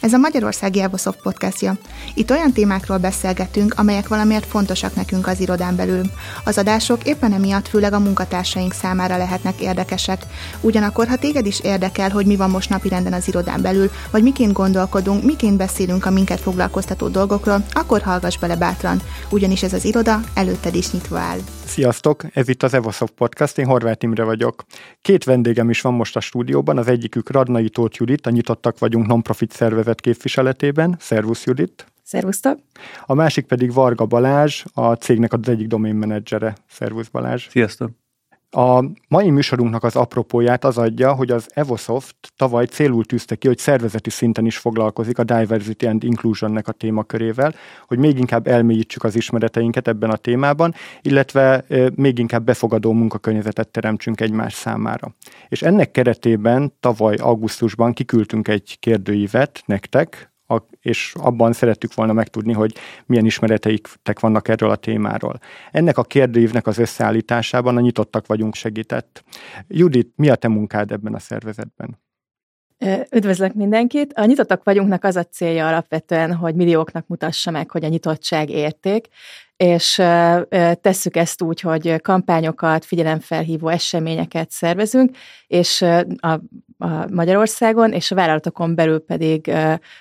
Ez a Magyarországi Evosoft podcastja. Itt olyan témákról beszélgetünk, amelyek valamiért fontosak nekünk az irodán belül. Az adások éppen emiatt főleg a munkatársaink számára lehetnek érdekesek. Ugyanakkor, ha téged is érdekel, hogy mi van most napirenden az irodán belül, vagy miként gondolkodunk, miként beszélünk a minket foglalkoztató dolgokról, akkor hallgass bele bátran, ugyanis ez az iroda előtted is nyitva áll. Sziasztok, ez itt az Evosoft Podcast, én Horváth Imre vagyok. Két vendégem is van most a stúdióban, az egyikük Radnai Tóth Judit, a Nyitottak vagyunk non-profit szervezet képviseletében. Szervusz Judit! Szervusztok! A másik pedig Varga Balázs, a cégnek az egyik domain menedzsere. Szervusz Balázs! Sziasztok! A mai műsorunknak az apropóját az adja, hogy az Evosoft tavaly célul tűzte ki, hogy szervezeti szinten is foglalkozik a Diversity and Inclusionnek a témakörével, hogy még inkább elmélyítsük az ismereteinket ebben a témában, illetve még inkább befogadó munkakörnyezetet teremtsünk egymás számára. És ennek keretében tavaly augusztusban kiküldtünk egy kérdőívet nektek, és abban szerettük volna megtudni, hogy milyen ismereteitek vannak erről a témáról. Ennek a kérdőívnek az összeállításában a nyitottak vagyunk segített. Judit, mi a te munkád ebben a szervezetben? Üdvözlök mindenkit! A Nyitottak vagyunknak az a célja alapvetően, hogy millióknak mutassa meg, hogy a nyitottság érték, és tesszük ezt úgy, hogy kampányokat, figyelemfelhívó eseményeket szervezünk, és a, a Magyarországon, és a vállalatokon belül pedig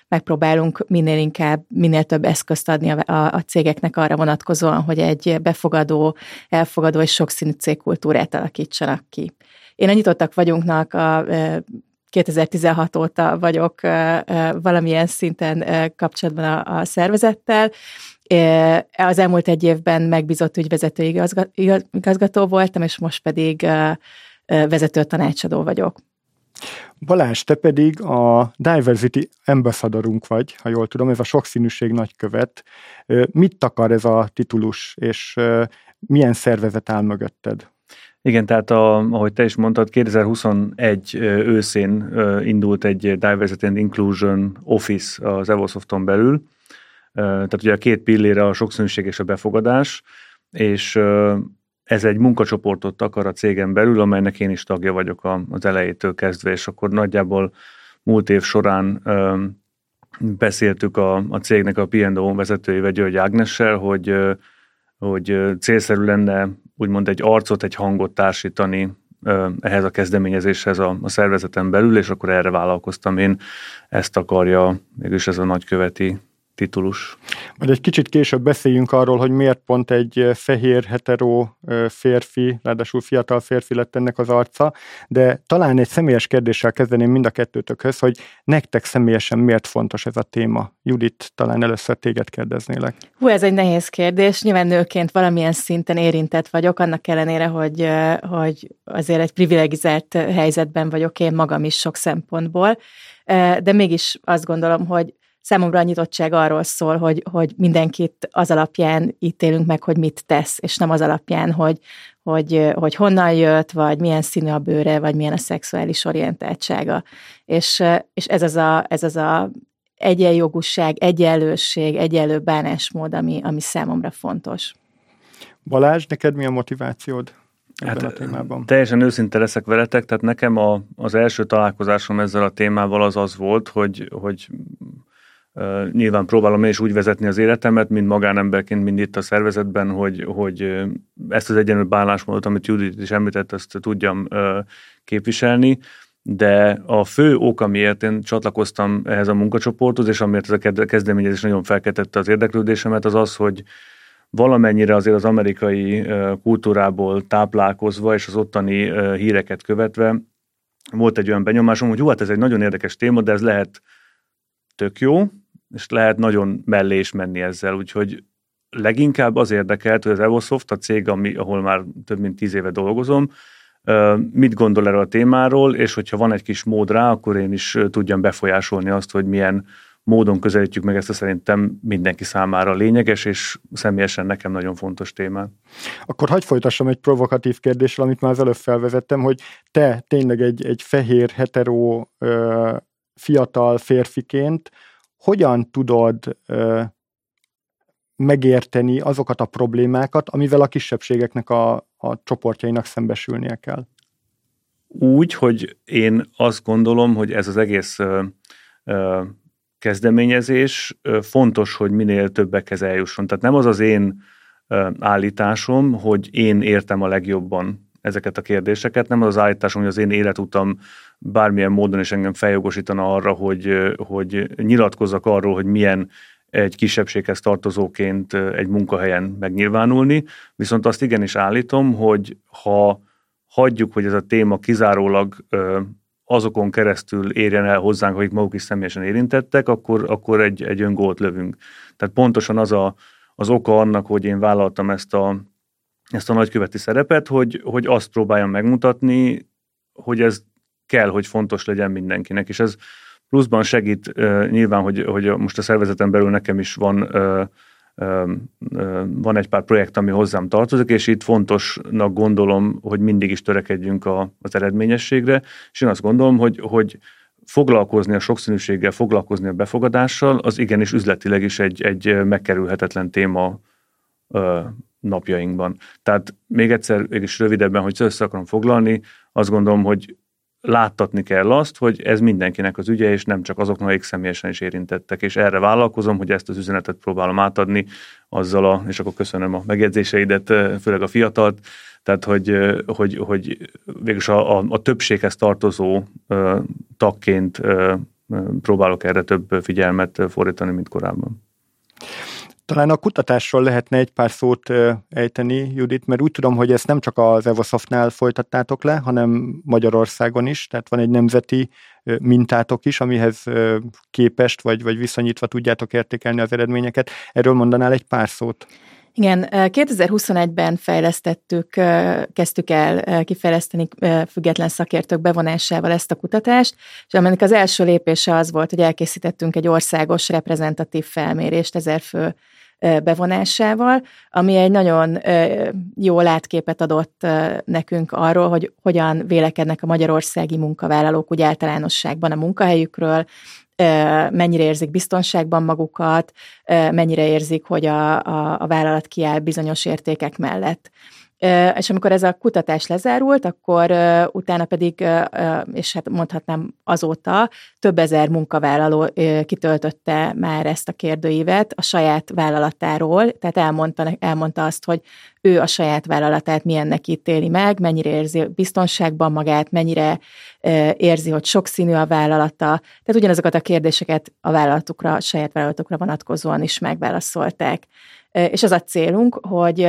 megpróbálunk minél inkább, minél több eszközt adni a, a, a cégeknek arra vonatkozóan, hogy egy befogadó, elfogadó és sokszínű cégkultúrát alakítsanak ki. Én a Nyitottak vagyunknak a 2016 óta vagyok valamilyen szinten kapcsolatban a, a szervezettel. Az elmúlt egy évben megbízott ügyvezető igazgató voltam, és most pedig vezető tanácsadó vagyok. Balázs, te pedig a Diversity Ambassadorunk vagy, ha jól tudom, ez a sokszínűség nagykövet. Mit akar ez a titulus, és milyen szervezet áll mögötted? Igen, tehát a, ahogy te is mondtad, 2021 őszén indult egy Diversity and Inclusion Office az Evosofton belül, tehát ugye a két pillére a sokszínűség és a befogadás, és ez egy munkacsoportot akar a cégen belül, amelynek én is tagja vagyok az elejétől kezdve, és akkor nagyjából múlt év során beszéltük a, a cégnek a P&O vezetőjével, György Ágnessel, hogy, hogy célszerű lenne úgymond egy arcot, egy hangot társítani ehhez a kezdeményezéshez a, a szervezeten belül, és akkor erre vállalkoztam én. Ezt akarja mégis ez a nagyköveti titulus. Majd egy kicsit később beszéljünk arról, hogy miért pont egy fehér, hetero férfi, ráadásul fiatal férfi lett ennek az arca, de talán egy személyes kérdéssel kezdeném mind a kettőtökhöz, hogy nektek személyesen miért fontos ez a téma. Judit, talán először téged kérdeznélek. Hú, ez egy nehéz kérdés. Nyilván nőként valamilyen szinten érintett vagyok, annak ellenére, hogy, hogy azért egy privilegizált helyzetben vagyok én magam is sok szempontból, de mégis azt gondolom, hogy számomra a nyitottság arról szól, hogy, hogy mindenkit az alapján ítélünk meg, hogy mit tesz, és nem az alapján, hogy, hogy, hogy honnan jött, vagy milyen színű a bőre, vagy milyen a szexuális orientáltsága. És, és ez az a, ez az a egyenjogúság, egyenlőség, egyenlő bánásmód, ami, ami számomra fontos. Balázs, neked mi a motivációd? ebben hát, a témában? Teljesen őszinte leszek veletek, tehát nekem a, az első találkozásom ezzel a témával az az volt, hogy, hogy nyilván próbálom én is úgy vezetni az életemet, mint magánemberként, mint itt a szervezetben, hogy, hogy ezt az egyenlő bánásmódot, amit Judit is említett, ezt tudjam képviselni, de a fő ok, amiért én csatlakoztam ehhez a munkacsoporthoz, és amiért ez a kezdeményezés nagyon felkeltette az érdeklődésemet, az az, hogy valamennyire azért az amerikai kultúrából táplálkozva, és az ottani híreket követve volt egy olyan benyomásom, hogy hú, hát ez egy nagyon érdekes téma, de ez lehet tök jó, és lehet nagyon mellé is menni ezzel, úgyhogy leginkább az érdekelt, hogy az Evosoft, a cég, ami, ahol már több mint tíz éve dolgozom, mit gondol erről a témáról, és hogyha van egy kis mód rá, akkor én is tudjam befolyásolni azt, hogy milyen módon közelítjük meg ezt a szerintem mindenki számára lényeges, és személyesen nekem nagyon fontos témát. Akkor hagyj folytassam egy provokatív kérdéssel, amit már az előbb felvezettem, hogy te tényleg egy, egy fehér, hetero, fiatal férfiként hogyan tudod ö, megérteni azokat a problémákat, amivel a kisebbségeknek a, a csoportjainak szembesülnie kell? Úgy, hogy én azt gondolom, hogy ez az egész ö, ö, kezdeményezés fontos, hogy minél többekhez eljusson. Tehát nem az az én állításom, hogy én értem a legjobban ezeket a kérdéseket, nem az az állításom, hogy az én életutam bármilyen módon is engem feljogosítana arra, hogy, hogy nyilatkozzak arról, hogy milyen egy kisebbséghez tartozóként egy munkahelyen megnyilvánulni, viszont azt igenis állítom, hogy ha hagyjuk, hogy ez a téma kizárólag azokon keresztül érjen el hozzánk, akik maguk is személyesen érintettek, akkor, akkor egy, egy öngót lövünk. Tehát pontosan az a, az oka annak, hogy én vállaltam ezt a, ezt a nagyköveti szerepet, hogy, hogy azt próbáljam megmutatni, hogy ez kell, hogy fontos legyen mindenkinek, és ez pluszban segít nyilván, hogy, hogy most a szervezeten belül nekem is van van egy pár projekt, ami hozzám tartozik, és itt fontosnak gondolom, hogy mindig is törekedjünk a, az eredményességre, és én azt gondolom, hogy, hogy foglalkozni a sokszínűséggel, foglalkozni a befogadással, az igenis üzletileg is egy, egy megkerülhetetlen téma napjainkban. Tehát még egyszer, mégis rövidebben, hogy össze akarom foglalni, azt gondolom, hogy láttatni kell azt, hogy ez mindenkinek az ügye, és nem csak azoknak, akik személyesen is érintettek. És erre vállalkozom, hogy ezt az üzenetet próbálom átadni azzal a, és akkor köszönöm a megjegyzéseidet, főleg a fiatalt, tehát hogy, hogy, hogy végülis a, a, a többséghez tartozó uh, tagként uh, próbálok erre több figyelmet fordítani, mint korábban. Talán a kutatásról lehetne egy pár szót ejteni, Judit, mert úgy tudom, hogy ezt nem csak az Evosoftnál folytattátok le, hanem Magyarországon is, tehát van egy nemzeti mintátok is, amihez képest vagy, vagy viszonyítva tudjátok értékelni az eredményeket. Erről mondanál egy pár szót? Igen, 2021-ben fejlesztettük, kezdtük el kifejleszteni független szakértők bevonásával ezt a kutatást, és aminek az első lépése az volt, hogy elkészítettünk egy országos reprezentatív felmérést ezer fő bevonásával, ami egy nagyon jó látképet adott nekünk arról, hogy hogyan vélekednek a magyarországi munkavállalók úgy általánosságban a munkahelyükről, mennyire érzik biztonságban magukat, mennyire érzik, hogy a, a, a vállalat kiáll bizonyos értékek mellett. És amikor ez a kutatás lezárult, akkor utána pedig, és hát mondhatnám azóta, több ezer munkavállaló kitöltötte már ezt a kérdőívet a saját vállalatáról, tehát elmondta, elmondta azt, hogy ő a saját vállalatát milyennek ítéli meg, mennyire érzi biztonságban magát, mennyire érzi, hogy sokszínű a vállalata. Tehát ugyanazokat a kérdéseket a vállalatukra, a saját vállalatukra vonatkozóan is megválaszolták. És az a célunk, hogy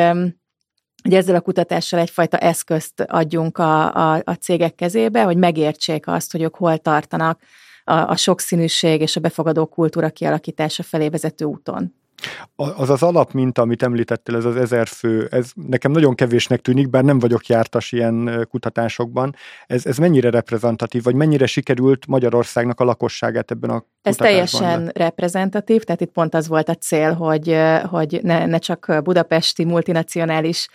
hogy ezzel a kutatással egyfajta eszközt adjunk a, a, a cégek kezébe, hogy megértsék azt, hogy ők hol tartanak a, a sokszínűség és a befogadó kultúra kialakítása felé vezető úton. Az az alapminta, amit említettél, ez az ezer fő, ez nekem nagyon kevésnek tűnik, bár nem vagyok jártas ilyen kutatásokban. Ez, ez mennyire reprezentatív, vagy mennyire sikerült Magyarországnak a lakosságát ebben a Ez teljesen le? reprezentatív, tehát itt pont az volt a cél, hogy, hogy ne, ne csak budapesti multinacionális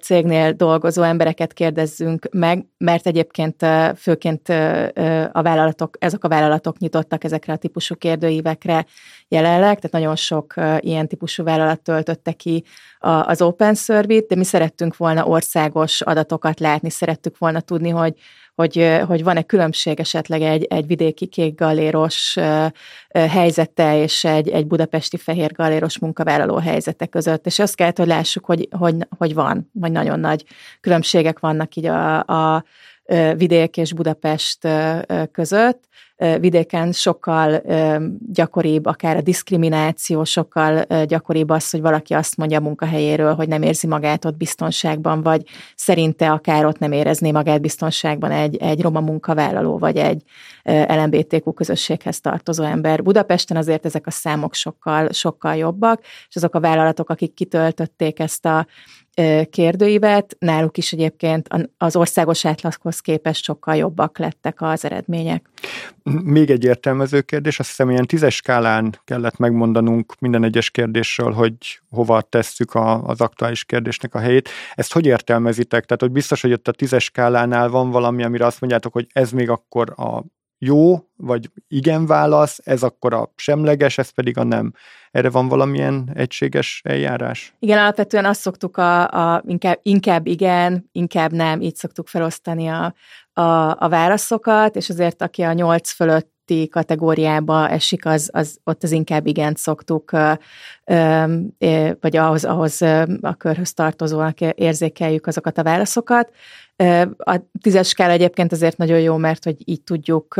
cégnél dolgozó embereket kérdezzünk meg, mert egyébként főként a vállalatok, ezek a vállalatok nyitottak ezekre a típusú kérdőívekre jelenleg, tehát nagyon sok ilyen típusú vállalat töltötte ki az Open Survey-t, de mi szerettünk volna országos adatokat látni, szerettük volna tudni, hogy hogy, hogy van-e különbség esetleg egy, egy vidéki kék galéros helyzete és egy, egy budapesti fehér galéros munkavállaló helyzete között. És azt kellett, hogy lássuk, hogy, hogy, hogy van, vagy nagyon nagy különbségek vannak így a, a vidék és Budapest között. Vidéken sokkal gyakoribb, akár a diszkrimináció, sokkal gyakoribb az, hogy valaki azt mondja a munkahelyéről, hogy nem érzi magát ott biztonságban, vagy szerinte akár ott nem érezné magát biztonságban egy, egy roma munkavállaló, vagy egy LMBTQ közösséghez tartozó ember. Budapesten azért ezek a számok sokkal, sokkal jobbak, és azok a vállalatok, akik kitöltötték ezt a kérdőívet, náluk is egyébként az országos átlaghoz képest sokkal jobbak lettek az eredmények. Még egy értelmező kérdés, azt hiszem ilyen tízes skálán kellett megmondanunk minden egyes kérdésről, hogy hova tesszük a, az aktuális kérdésnek a helyét. Ezt hogy értelmezitek? Tehát, hogy biztos, hogy ott a tízes skálánál van valami, amire azt mondjátok, hogy ez még akkor a jó, vagy igen válasz, ez akkor a semleges, ez pedig a nem. Erre van valamilyen egységes eljárás? Igen, alapvetően azt szoktuk a, a inkább, inkább igen, inkább nem, így szoktuk felosztani a, a, a válaszokat, és azért aki a nyolc fölött alatti kategóriába esik, az, az ott az inkább igent szoktuk, vagy ahhoz, ahhoz a körhöz tartozónak érzékeljük azokat a válaszokat. A tízes skála egyébként azért nagyon jó, mert hogy így tudjuk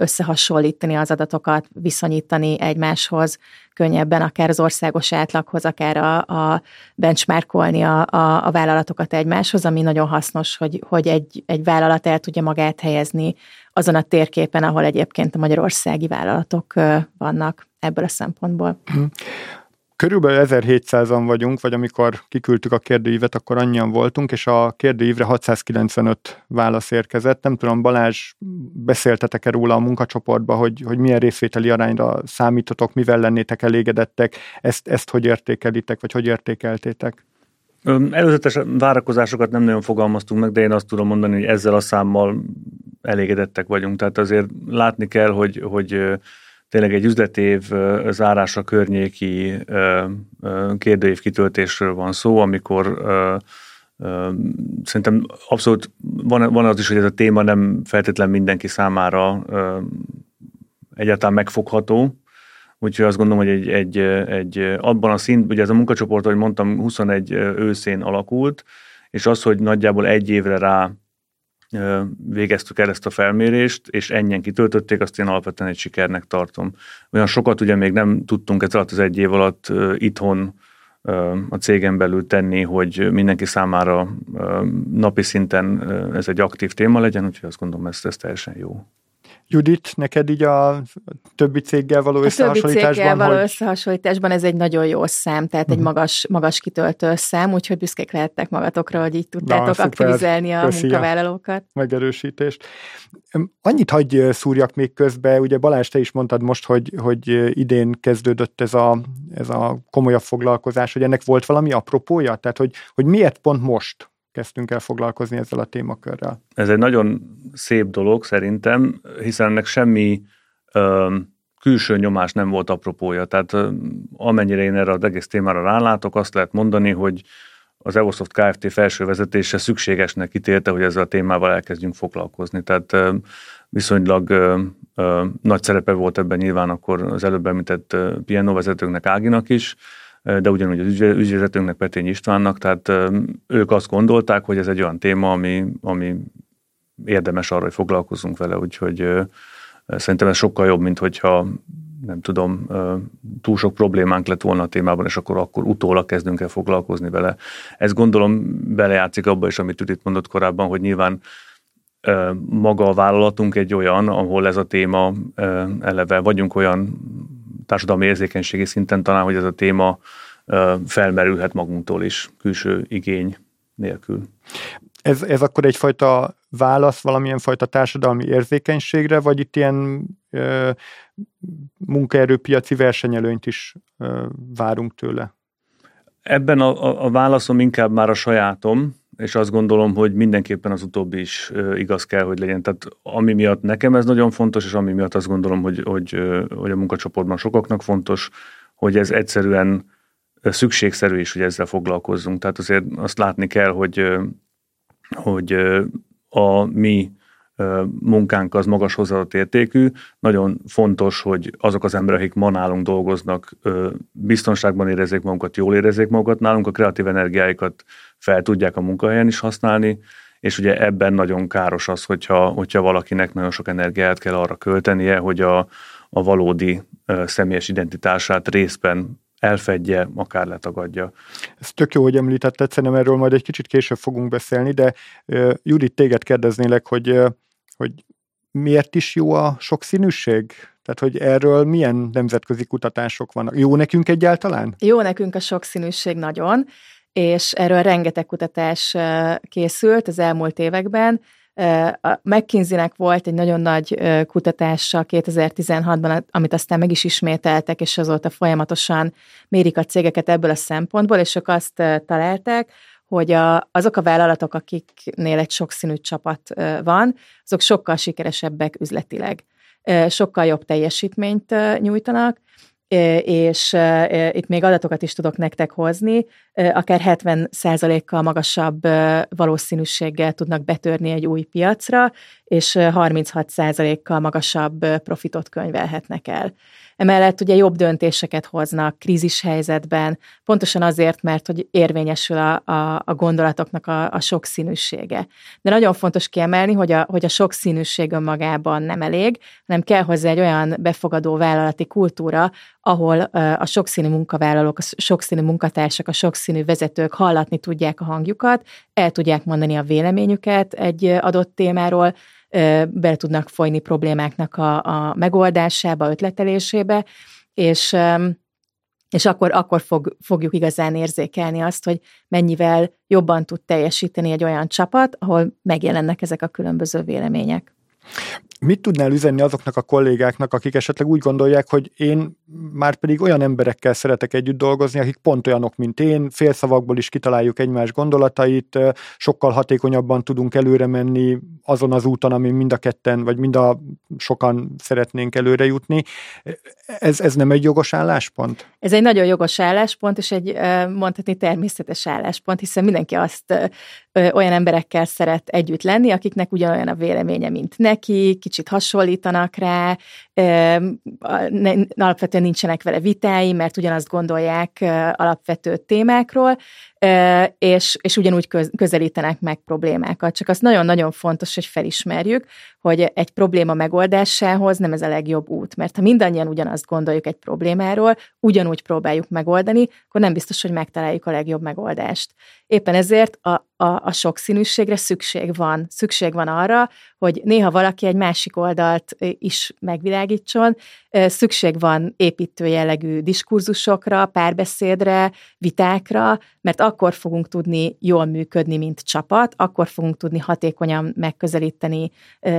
összehasonlítani az adatokat, viszonyítani egymáshoz, könnyebben akár az országos átlaghoz, akár a, a benchmarkolni a, a, a vállalatokat egymáshoz, ami nagyon hasznos, hogy, hogy egy, egy vállalat el tudja magát helyezni azon a térképen, ahol egyébként a magyarországi vállalatok vannak ebből a szempontból. Körülbelül 1700-an vagyunk, vagy amikor kiküldtük a kérdőívet, akkor annyian voltunk, és a kérdőívre 695 válasz érkezett. Nem tudom, Balázs, beszéltetek-e róla a munkacsoportba, hogy, hogy milyen részvételi arányra számítotok, mivel lennétek elégedettek, ezt, ezt hogy értékelitek, vagy hogy értékeltétek? Előzetes várakozásokat nem nagyon fogalmaztunk meg, de én azt tudom mondani, hogy ezzel a számmal elégedettek vagyunk. Tehát azért látni kell, hogy, hogy tényleg egy üzletév zárása környéki kérdőív kitöltésről van szó, amikor szerintem abszolút van, van az is, hogy ez a téma nem feltétlen mindenki számára egyáltalán megfogható, Úgyhogy azt gondolom, hogy egy, egy, egy abban a szint, ugye ez a munkacsoport, ahogy mondtam, 21 őszén alakult, és az, hogy nagyjából egy évre rá végeztük el ezt a felmérést, és ennyien kitöltötték, azt én alapvetően egy sikernek tartom. Olyan sokat ugye még nem tudtunk ez alatt az egy év alatt itthon a cégen belül tenni, hogy mindenki számára napi szinten ez egy aktív téma legyen, úgyhogy azt gondolom, ez, ez teljesen jó. Judit, neked így a többi céggel való a összehasonlításban? többi céggel való hogy... összehasonlításban ez egy nagyon jó szám, tehát uh-huh. egy mhm. magas, magas kitöltő szám, úgyhogy büszkék lehettek magatokra, hogy így tudtátok Na, aktivizálni a munkavállalókat. A megerősítést. Annyit hagyj szúrjak még közbe, ugye Balázs, te is mondtad most, hogy, hogy idén kezdődött ez a, ez a komolyabb foglalkozás, hogy ennek volt valami apropója? Tehát, hogy, hogy miért pont most? Kezdtünk el foglalkozni ezzel a témakörrel. Ez egy nagyon szép dolog szerintem, hiszen ennek semmi ö, külső nyomás nem volt apropója. Tehát ö, amennyire én erre az egész témára rálátok, azt lehet mondani, hogy az Evosoft Kft. felső vezetése szükségesnek ítélte, hogy ezzel a témával elkezdjünk foglalkozni. Tehát ö, viszonylag ö, ö, nagy szerepe volt ebben nyilván akkor az előbb említett piano vezetőknek Áginak is, de ugyanúgy az ügyvezetőnknek, Petény Istvánnak, tehát ők azt gondolták, hogy ez egy olyan téma, ami, ami érdemes arra, hogy foglalkozunk vele, úgyhogy szerintem ez sokkal jobb, mint hogyha nem tudom, túl sok problémánk lett volna a témában, és akkor, akkor utólag kezdünk el foglalkozni vele. Ez gondolom belejátszik abba is, amit itt mondott korábban, hogy nyilván maga a vállalatunk egy olyan, ahol ez a téma eleve vagyunk olyan társadalmi érzékenységi szinten talán, hogy ez a téma felmerülhet magunktól is, külső igény nélkül. Ez, ez akkor egyfajta válasz valamilyen fajta társadalmi érzékenységre, vagy itt ilyen ö, munkaerőpiaci versenyelőnyt is ö, várunk tőle? Ebben a, a, a válaszom inkább már a sajátom, és azt gondolom, hogy mindenképpen az utóbbi is igaz kell, hogy legyen. Tehát ami miatt nekem ez nagyon fontos, és ami miatt azt gondolom, hogy, hogy, hogy a munkacsoportban sokaknak fontos, hogy ez egyszerűen szükségszerű is, hogy ezzel foglalkozzunk. Tehát azért azt látni kell, hogy, hogy a mi munkánk az magas hozzáadott értékű. Nagyon fontos, hogy azok az emberek, akik ma nálunk dolgoznak, biztonságban érezzék magukat, jól érezzék magukat, nálunk a kreatív energiáikat fel tudják a munkahelyen is használni, és ugye ebben nagyon káros az, hogyha, hogyha valakinek nagyon sok energiát kell arra költenie, hogy a, a valódi személyes identitását részben elfedje, akár letagadja. Ez tök jó, hogy említetted, szerintem erről majd egy kicsit később fogunk beszélni, de uh, Judit, téged kérdeznélek, hogy uh, hogy miért is jó a sokszínűség? Tehát, hogy erről milyen nemzetközi kutatások vannak? Jó nekünk egyáltalán? Jó nekünk a sokszínűség nagyon, és erről rengeteg kutatás készült az elmúlt években. A McKinsey-nek volt egy nagyon nagy kutatása 2016-ban, amit aztán meg is ismételtek, és azóta folyamatosan mérik a cégeket ebből a szempontból, és ők azt találták, hogy a, azok a vállalatok, akiknél egy sokszínű csapat van, azok sokkal sikeresebbek üzletileg, sokkal jobb teljesítményt nyújtanak, és itt még adatokat is tudok nektek hozni. akár 70%-kal magasabb valószínűséggel tudnak betörni egy új piacra, és 36%-kal magasabb profitot könyvelhetnek el. Emellett ugye jobb döntéseket hoznak krízis helyzetben, pontosan azért, mert hogy érvényesül a, a, a gondolatoknak a, a sokszínűsége. De nagyon fontos kiemelni, hogy a, hogy a sokszínűség önmagában nem elég, hanem kell hozzá egy olyan befogadó vállalati kultúra, ahol a sokszínű munkavállalók, a sokszínű munkatársak, a sokszínű vezetők hallatni tudják a hangjukat, el tudják mondani a véleményüket egy adott témáról, be tudnak folyni problémáknak a, a megoldásába, ötletelésébe, és és akkor, akkor fog, fogjuk igazán érzékelni azt, hogy mennyivel jobban tud teljesíteni egy olyan csapat, ahol megjelennek ezek a különböző vélemények. Mit tudnál üzenni azoknak a kollégáknak, akik esetleg úgy gondolják, hogy én már pedig olyan emberekkel szeretek együtt dolgozni, akik pont olyanok, mint én, félszavakból is kitaláljuk egymás gondolatait, sokkal hatékonyabban tudunk előre menni azon az úton, amin mind a ketten, vagy mind a sokan szeretnénk előre jutni. Ez, ez nem egy jogos álláspont? Ez egy nagyon jogos álláspont, és egy mondhatni természetes álláspont, hiszen mindenki azt olyan emberekkel szeret együtt lenni, akiknek ugyanolyan a véleménye, mint neki, kicsit hasonlítanak rá, alapvetően nincsenek vele vitái, mert ugyanazt gondolják alapvető témákról, és, és ugyanúgy közelítenek meg problémákat. Csak az nagyon-nagyon fontos, hogy felismerjük, hogy egy probléma megoldásához nem ez a legjobb út, mert ha mindannyian ugyanazt gondoljuk egy problémáról, ugyanúgy próbáljuk megoldani, akkor nem biztos, hogy megtaláljuk a legjobb megoldást. Éppen ezért a, a, a sokszínűségre szükség van. Szükség van arra, hogy néha valaki egy másik oldalt is megvilágítson, szükség van építő jellegű diskurzusokra, párbeszédre, vitákra, mert akkor fogunk tudni jól működni, mint csapat, akkor fogunk tudni hatékonyan megközelíteni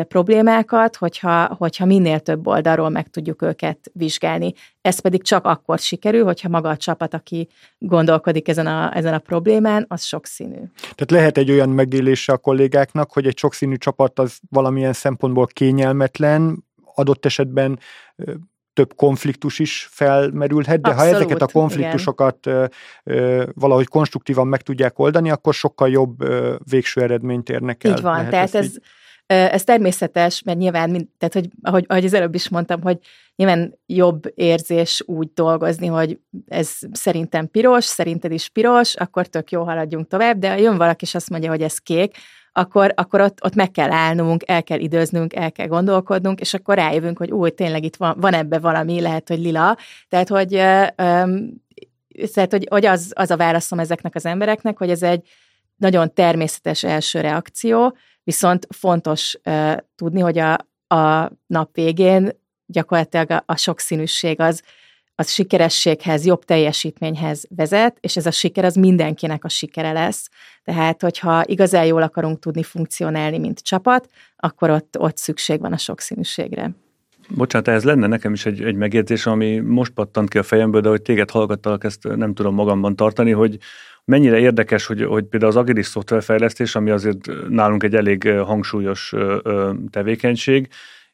problémákat, hogyha, hogyha minél több oldalról meg tudjuk őket vizsgálni. Ez pedig csak akkor sikerül, hogyha maga a csapat, aki gondolkodik ezen a, ezen a problémán, az sokszínű. Tehát lehet egy olyan megélése a kollégáknak, hogy egy sokszínű csapat az valamilyen szempontból kényelmetlen, adott esetben több konfliktus is felmerülhet, de Abszolút, ha ezeket a konfliktusokat igen. valahogy konstruktívan meg tudják oldani, akkor sokkal jobb végső eredményt érnek el. Így van, tehát ez, így... ez természetes, mert nyilván, tehát hogy, ahogy, ahogy az előbb is mondtam, hogy nyilván jobb érzés úgy dolgozni, hogy ez szerintem piros, szerinted is piros, akkor tök jó haladjunk tovább, de jön valaki és azt mondja, hogy ez kék, akkor, akkor ott, ott meg kell állnunk, el kell időznünk, el kell gondolkodnunk, és akkor rájövünk, hogy új, tényleg itt van, van ebbe valami, lehet, hogy lila. Tehát, hogy, tehát, hogy, hogy az, az a válaszom ezeknek az embereknek, hogy ez egy nagyon természetes első reakció, viszont fontos uh, tudni, hogy a, a nap végén gyakorlatilag a, a sokszínűség az, az sikerességhez, jobb teljesítményhez vezet, és ez a siker az mindenkinek a sikere lesz. Tehát, hogyha igazán jól akarunk tudni funkcionálni, mint csapat, akkor ott, ott szükség van a sokszínűségre. Bocsánat, ez lenne nekem is egy, egy megjegyzés, ami most pattant ki a fejemből, de hogy téged hallgattalak, ezt nem tudom magamban tartani, hogy mennyire érdekes, hogy, hogy például az agilis szoftverfejlesztés, ami azért nálunk egy elég hangsúlyos tevékenység,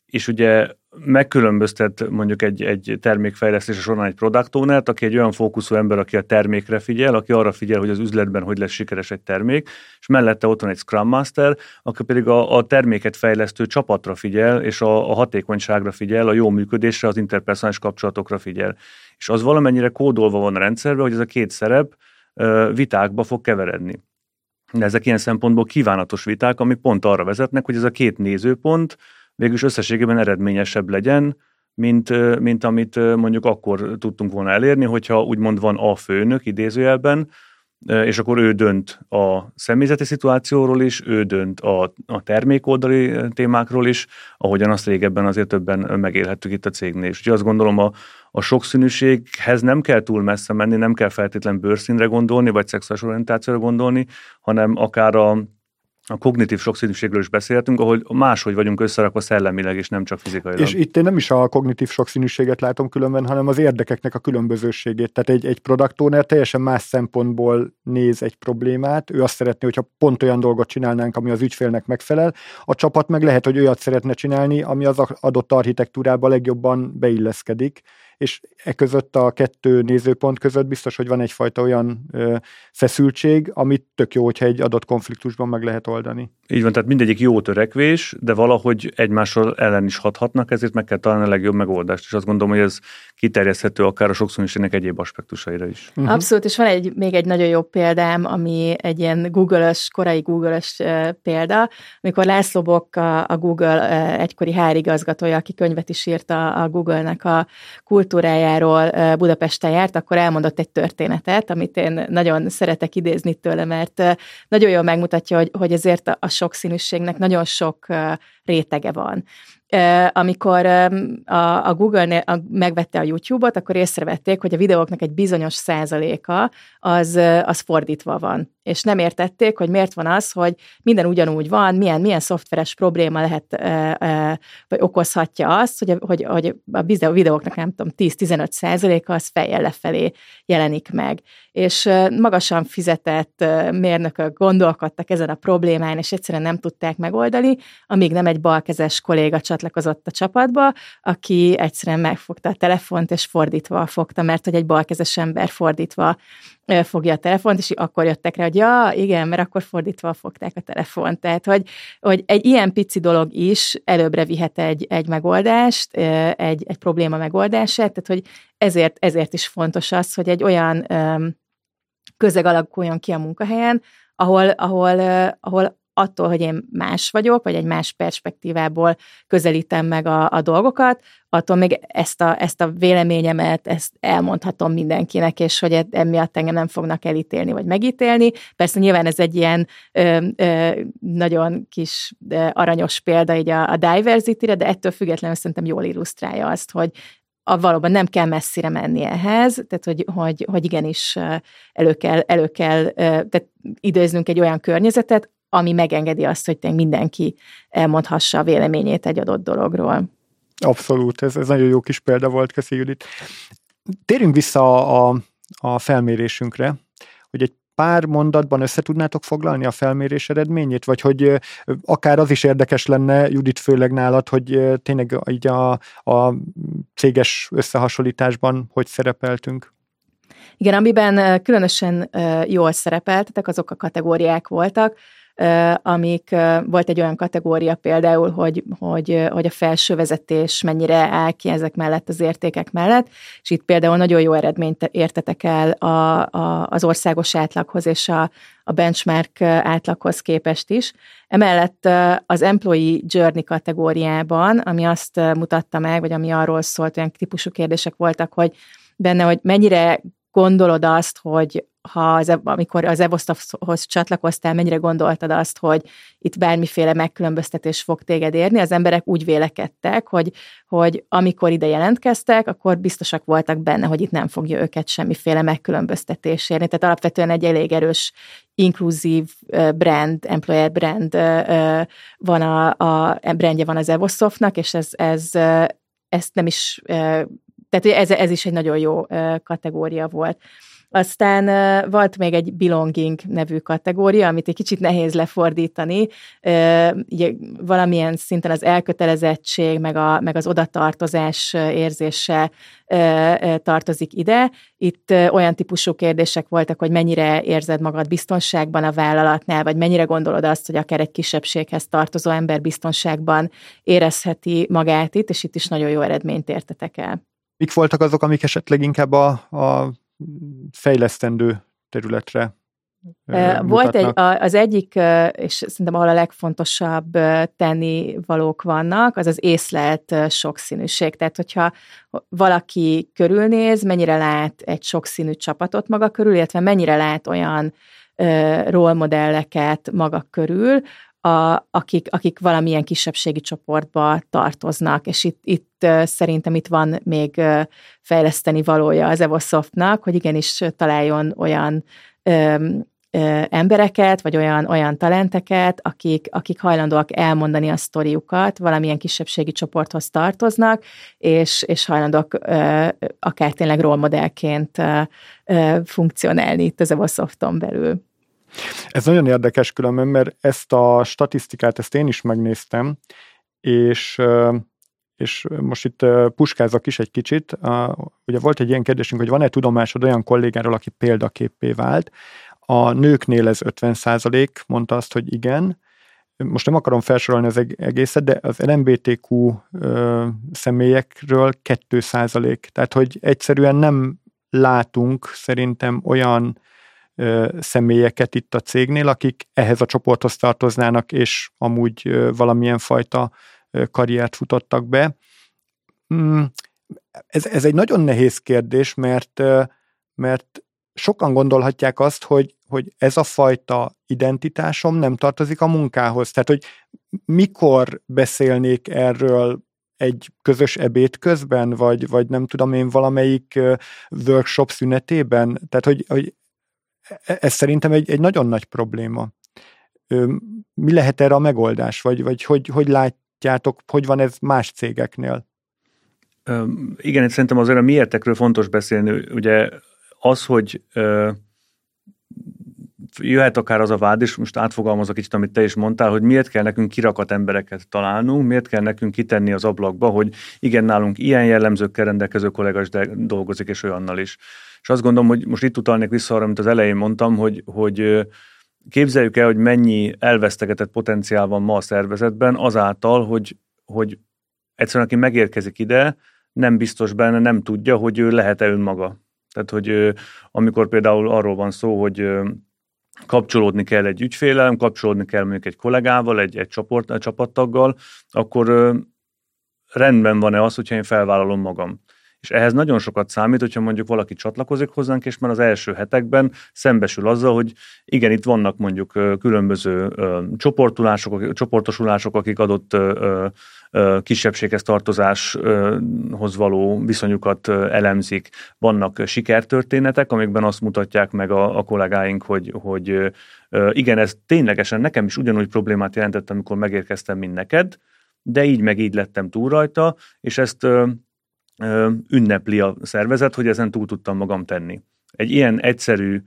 és ugye megkülönböztet mondjuk egy, egy termékfejlesztés során egy product owner aki egy olyan fókuszú ember, aki a termékre figyel, aki arra figyel, hogy az üzletben hogy lesz sikeres egy termék, és mellette ott van egy Scrum Master, aki pedig a, a terméket fejlesztő csapatra figyel, és a, a hatékonyságra figyel, a jó működésre, az interpersonális kapcsolatokra figyel. És az valamennyire kódolva van a rendszerben, hogy ez a két szerep vitákba fog keveredni. De ezek ilyen szempontból kívánatos viták, ami pont arra vezetnek, hogy ez a két nézőpont, végülis összességében eredményesebb legyen, mint, mint amit mondjuk akkor tudtunk volna elérni, hogyha úgymond van a főnök idézőjelben, és akkor ő dönt a személyzeti szituációról is, ő dönt a, a termékoldali témákról is, ahogyan azt régebben azért többen megélhettük itt a cégnél. És úgyhogy azt gondolom, a, a sokszínűséghez nem kell túl messze menni, nem kell feltétlen bőrszínre gondolni, vagy szexuális orientációra gondolni, hanem akár a, a kognitív sokszínűségről is beszéltünk, ahol máshogy vagyunk összerakva szellemileg, és nem csak fizikailag. És itt én nem is a kognitív sokszínűséget látom különben, hanem az érdekeknek a különbözőségét. Tehát egy, egy product owner teljesen más szempontból néz egy problémát, ő azt szeretné, hogyha pont olyan dolgot csinálnánk, ami az ügyfélnek megfelel, a csapat meg lehet, hogy olyat szeretne csinálni, ami az adott architektúrába legjobban beilleszkedik, és e között a kettő nézőpont között biztos, hogy van egyfajta olyan ö, feszültség, amit tök jó, hogyha egy adott konfliktusban meg lehet oldani. Így van, tehát mindegyik jó törekvés, de valahogy egymással ellen is hathatnak, ezért meg kell találni a legjobb megoldást, és azt gondolom, hogy ez kiterjeszthető akár a sokszínűségnek egyéb aspektusaira is. Uh-huh. Abszolút, és van egy, még egy nagyon jó példám, ami egy ilyen Google-ös, korai Google-ös példa, amikor László Bok, a, a Google egykori HR igazgatója, aki könyvet is írt a, a Google-nek a kultúrájáról Budapesten járt, akkor elmondott egy történetet, amit én nagyon szeretek idézni tőle, mert nagyon jól megmutatja, hogy, hogy ezért a, sokszínűségnek nagyon sok rétege van amikor a, Google megvette a YouTube-ot, akkor észrevették, hogy a videóknak egy bizonyos százaléka az, az fordítva van. És nem értették, hogy miért van az, hogy minden ugyanúgy van, milyen, milyen szoftveres probléma lehet, vagy okozhatja azt, hogy, hogy, hogy a videóknak nem tudom, 10-15 százaléka az fejjel lefelé jelenik meg. És magasan fizetett mérnökök gondolkodtak ezen a problémán, és egyszerűen nem tudták megoldani, amíg nem egy balkezes kolléga csatlakozott a csapatba, aki egyszerűen megfogta a telefont, és fordítva fogta, mert hogy egy balkezes ember fordítva fogja a telefont, és akkor jöttek rá, hogy ja, igen, mert akkor fordítva fogták a telefont. Tehát, hogy, hogy egy ilyen pici dolog is előbbre vihet egy, egy megoldást, egy, egy probléma megoldását, tehát, hogy ezért, ezért is fontos az, hogy egy olyan közeg alakuljon ki a munkahelyen, ahol, ahol, ahol attól, hogy én más vagyok, vagy egy más perspektívából közelítem meg a, a dolgokat, attól még ezt a, ezt a véleményemet, ezt elmondhatom mindenkinek, és hogy e, emiatt engem nem fognak elítélni, vagy megítélni. Persze nyilván ez egy ilyen ö, ö, nagyon kis aranyos példa így a, a diversity-re, de ettől függetlenül szerintem jól illusztrálja azt, hogy a, valóban nem kell messzire menni ehhez, tehát hogy, hogy, hogy igenis elő kell, elő kell tehát időznünk egy olyan környezetet, ami megengedi azt, hogy mindenki elmondhassa a véleményét egy adott dologról. Abszolút, ez, ez nagyon jó kis példa volt, köszi Judit. Térjünk vissza a, a felmérésünkre, hogy egy pár mondatban össze tudnátok foglalni a felmérés eredményét, vagy hogy akár az is érdekes lenne, Judit főleg nálad, hogy tényleg így a, a céges összehasonlításban hogy szerepeltünk? Igen, amiben különösen jól szerepeltetek, azok a kategóriák voltak, amik volt egy olyan kategória például, hogy, hogy, hogy a felső vezetés mennyire áll ki ezek mellett az értékek mellett, és itt például nagyon jó eredményt értetek el a, a, az országos átlaghoz és a, a benchmark átlaghoz képest is. Emellett az Employee Journey kategóriában, ami azt mutatta meg, vagy ami arról szólt, olyan típusú kérdések voltak, hogy benne, hogy mennyire gondolod azt, hogy ha az, amikor az Evosztavhoz csatlakoztál, mennyire gondoltad azt, hogy itt bármiféle megkülönböztetés fog téged érni? Az emberek úgy vélekedtek, hogy, hogy amikor ide jelentkeztek, akkor biztosak voltak benne, hogy itt nem fogja őket semmiféle megkülönböztetés érni. Tehát alapvetően egy elég erős inkluzív brand, employer brand van a, a brandje van az Evosoftnak, és ez, ez ezt nem is, tehát ez, ez is egy nagyon jó kategória volt. Aztán volt még egy belonging nevű kategória, amit egy kicsit nehéz lefordítani. Ugye valamilyen szinten az elkötelezettség, meg, a, meg az odatartozás érzése tartozik ide. Itt olyan típusú kérdések voltak, hogy mennyire érzed magad biztonságban a vállalatnál, vagy mennyire gondolod azt, hogy akár egy kisebbséghez tartozó ember biztonságban érezheti magát itt, és itt is nagyon jó eredményt értetek el. Mik voltak azok, amik esetleg inkább a, a fejlesztendő területre volt egy, az egyik, és szerintem ahol a legfontosabb tenni valók vannak, az az észlelt sokszínűség. Tehát, hogyha valaki körülnéz, mennyire lát egy sokszínű csapatot maga körül, illetve mennyire lát olyan rólmodelleket maga körül, a, akik, akik valamilyen kisebbségi csoportba tartoznak, és itt, itt szerintem itt van még fejleszteni valója az Evosoftnak, hogy igenis találjon olyan ö, ö, embereket, vagy olyan, olyan talenteket, akik, akik hajlandóak elmondani a sztoriukat, valamilyen kisebbségi csoporthoz tartoznak, és, és hajlandóak ö, akár tényleg rollmodellként funkcionálni itt az Evosofton belül. Ez nagyon érdekes különben, mert ezt a statisztikát, ezt én is megnéztem, és és most itt puskázok is egy kicsit. Ugye volt egy ilyen kérdésünk, hogy van-e tudomásod olyan kollégáról, aki példaképpé vált. A nőknél ez 50% mondta azt, hogy igen. Most nem akarom felsorolni az egészet, de az LMBTQ személyekről 2% Tehát, hogy egyszerűen nem látunk szerintem olyan személyeket itt a cégnél, akik ehhez a csoporthoz tartoznának, és amúgy valamilyen fajta karriert futottak be. Mm, ez, ez egy nagyon nehéz kérdés, mert, mert sokan gondolhatják azt, hogy, hogy ez a fajta identitásom nem tartozik a munkához. Tehát, hogy mikor beszélnék erről egy közös ebéd közben, vagy, vagy nem tudom én valamelyik workshop szünetében. Tehát, hogy, hogy ez szerintem egy, egy nagyon nagy probléma. Mi lehet erre a megoldás, vagy, vagy hogy, hogy lát, látjátok, hogy van ez más cégeknél? Igen, szerintem azért a miértekről fontos beszélni. Ugye az, hogy jöhet akár az a vád, és most átfogalmazok kicsit, amit te is mondtál, hogy miért kell nekünk kirakat embereket találnunk, miért kell nekünk kitenni az ablakba, hogy igen, nálunk ilyen jellemzőkkel rendelkező kollega de dolgozik, és olyannal is. És azt gondolom, hogy most itt utalnék vissza arra, amit az elején mondtam, hogy, hogy képzeljük el, hogy mennyi elvesztegetett potenciál van ma a szervezetben azáltal, hogy, hogy egyszerűen aki megérkezik ide, nem biztos benne, nem tudja, hogy ő lehet-e önmaga. Tehát, hogy amikor például arról van szó, hogy kapcsolódni kell egy ügyfélel, kapcsolódni kell mondjuk egy kollégával, egy, egy, csoport, egy csapattaggal, akkor rendben van-e az, hogyha én felvállalom magam. És ehhez nagyon sokat számít, hogyha mondjuk valaki csatlakozik hozzánk, és már az első hetekben szembesül azzal, hogy igen, itt vannak mondjuk különböző csoportulások, csoportosulások, akik adott kisebbséghez tartozáshoz való viszonyukat elemzik. Vannak sikertörténetek, amikben azt mutatják meg a, a kollégáink, hogy, hogy igen, ez ténylegesen nekem is ugyanúgy problémát jelentett, amikor megérkeztem, mint neked, de így meg így lettem túl rajta, és ezt ünnepli a szervezet, hogy ezen túl tudtam magam tenni. Egy ilyen egyszerű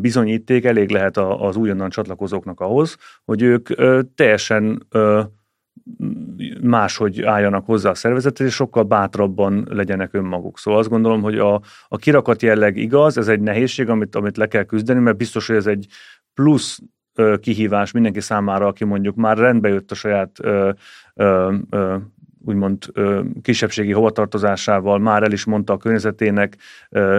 bizonyíték elég lehet az újonnan csatlakozóknak ahhoz, hogy ők teljesen máshogy álljanak hozzá a szervezethez, és sokkal bátrabban legyenek önmaguk. Szóval azt gondolom, hogy a, a kirakat jelleg igaz, ez egy nehézség, amit, amit le kell küzdeni, mert biztos, hogy ez egy plusz kihívás mindenki számára, aki mondjuk már rendbe jött a saját ö, ö, ö, úgymond kisebbségi hovatartozásával már el is mondta a környezetének,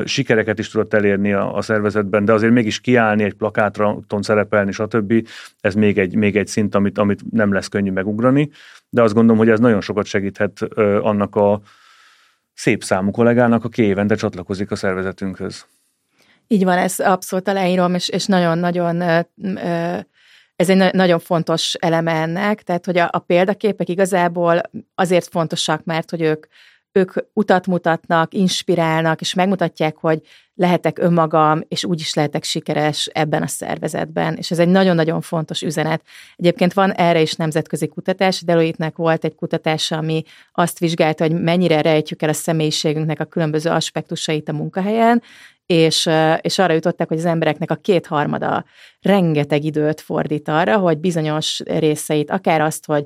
sikereket is tudott elérni a, szervezetben, de azért mégis kiállni, egy plakáton szerepelni, stb. Ez még egy, még egy szint, amit, amit nem lesz könnyű megugrani, de azt gondolom, hogy ez nagyon sokat segíthet annak a szép számú kollégának, aki évente csatlakozik a szervezetünkhöz. Így van, ez abszolút aláírom, és, és nagyon-nagyon ez egy nagyon fontos eleme ennek, tehát hogy a, a példaképek igazából azért fontosak, mert hogy ők, ők utat mutatnak, inspirálnak, és megmutatják, hogy lehetek önmagam, és úgy is lehetek sikeres ebben a szervezetben. És ez egy nagyon-nagyon fontos üzenet. Egyébként van erre is nemzetközi kutatás. Deloitte-nek volt egy kutatása, ami azt vizsgálta, hogy mennyire rejtjük el a személyiségünknek a különböző aspektusait a munkahelyen, és, és arra jutottak, hogy az embereknek a kétharmada rengeteg időt fordít arra, hogy bizonyos részeit, akár azt, hogy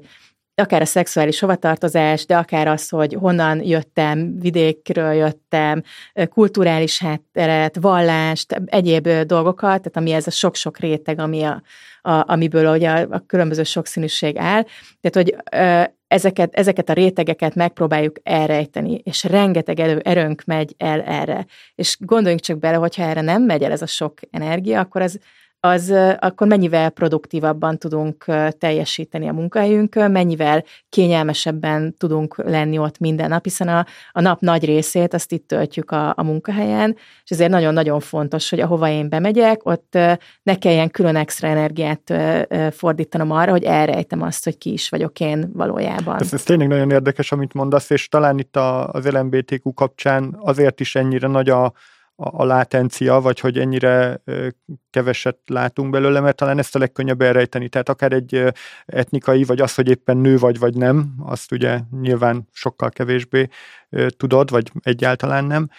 akár a szexuális hovatartozás, de akár az, hogy honnan jöttem, vidékről jöttem, kulturális hátteret, vallást, egyéb dolgokat, tehát ami ez a sok-sok réteg, ami a, a, amiből ugye a, a különböző sokszínűség áll. Tehát, hogy ezeket, ezeket a rétegeket megpróbáljuk elrejteni, és rengeteg erő, erőnk megy el erre. És gondoljunk csak bele, hogyha erre nem megy el ez a sok energia, akkor ez az akkor mennyivel produktívabban tudunk teljesíteni a munkahelyünkön, mennyivel kényelmesebben tudunk lenni ott minden nap, hiszen a, a nap nagy részét azt itt töltjük a, a munkahelyen, és ezért nagyon-nagyon fontos, hogy ahova én bemegyek, ott ne kelljen külön extra energiát fordítanom arra, hogy elrejtem azt, hogy ki is vagyok én valójában. Ez, ez tényleg nagyon érdekes, amit mondasz, és talán itt a, az LMBTQ kapcsán azért is ennyire nagy a a, a látencia, vagy hogy ennyire keveset látunk belőle, mert talán ezt a legkönnyebb elrejteni. Tehát akár egy etnikai, vagy az, hogy éppen nő vagy, vagy nem, azt ugye nyilván sokkal kevésbé tudod, vagy egyáltalán nem.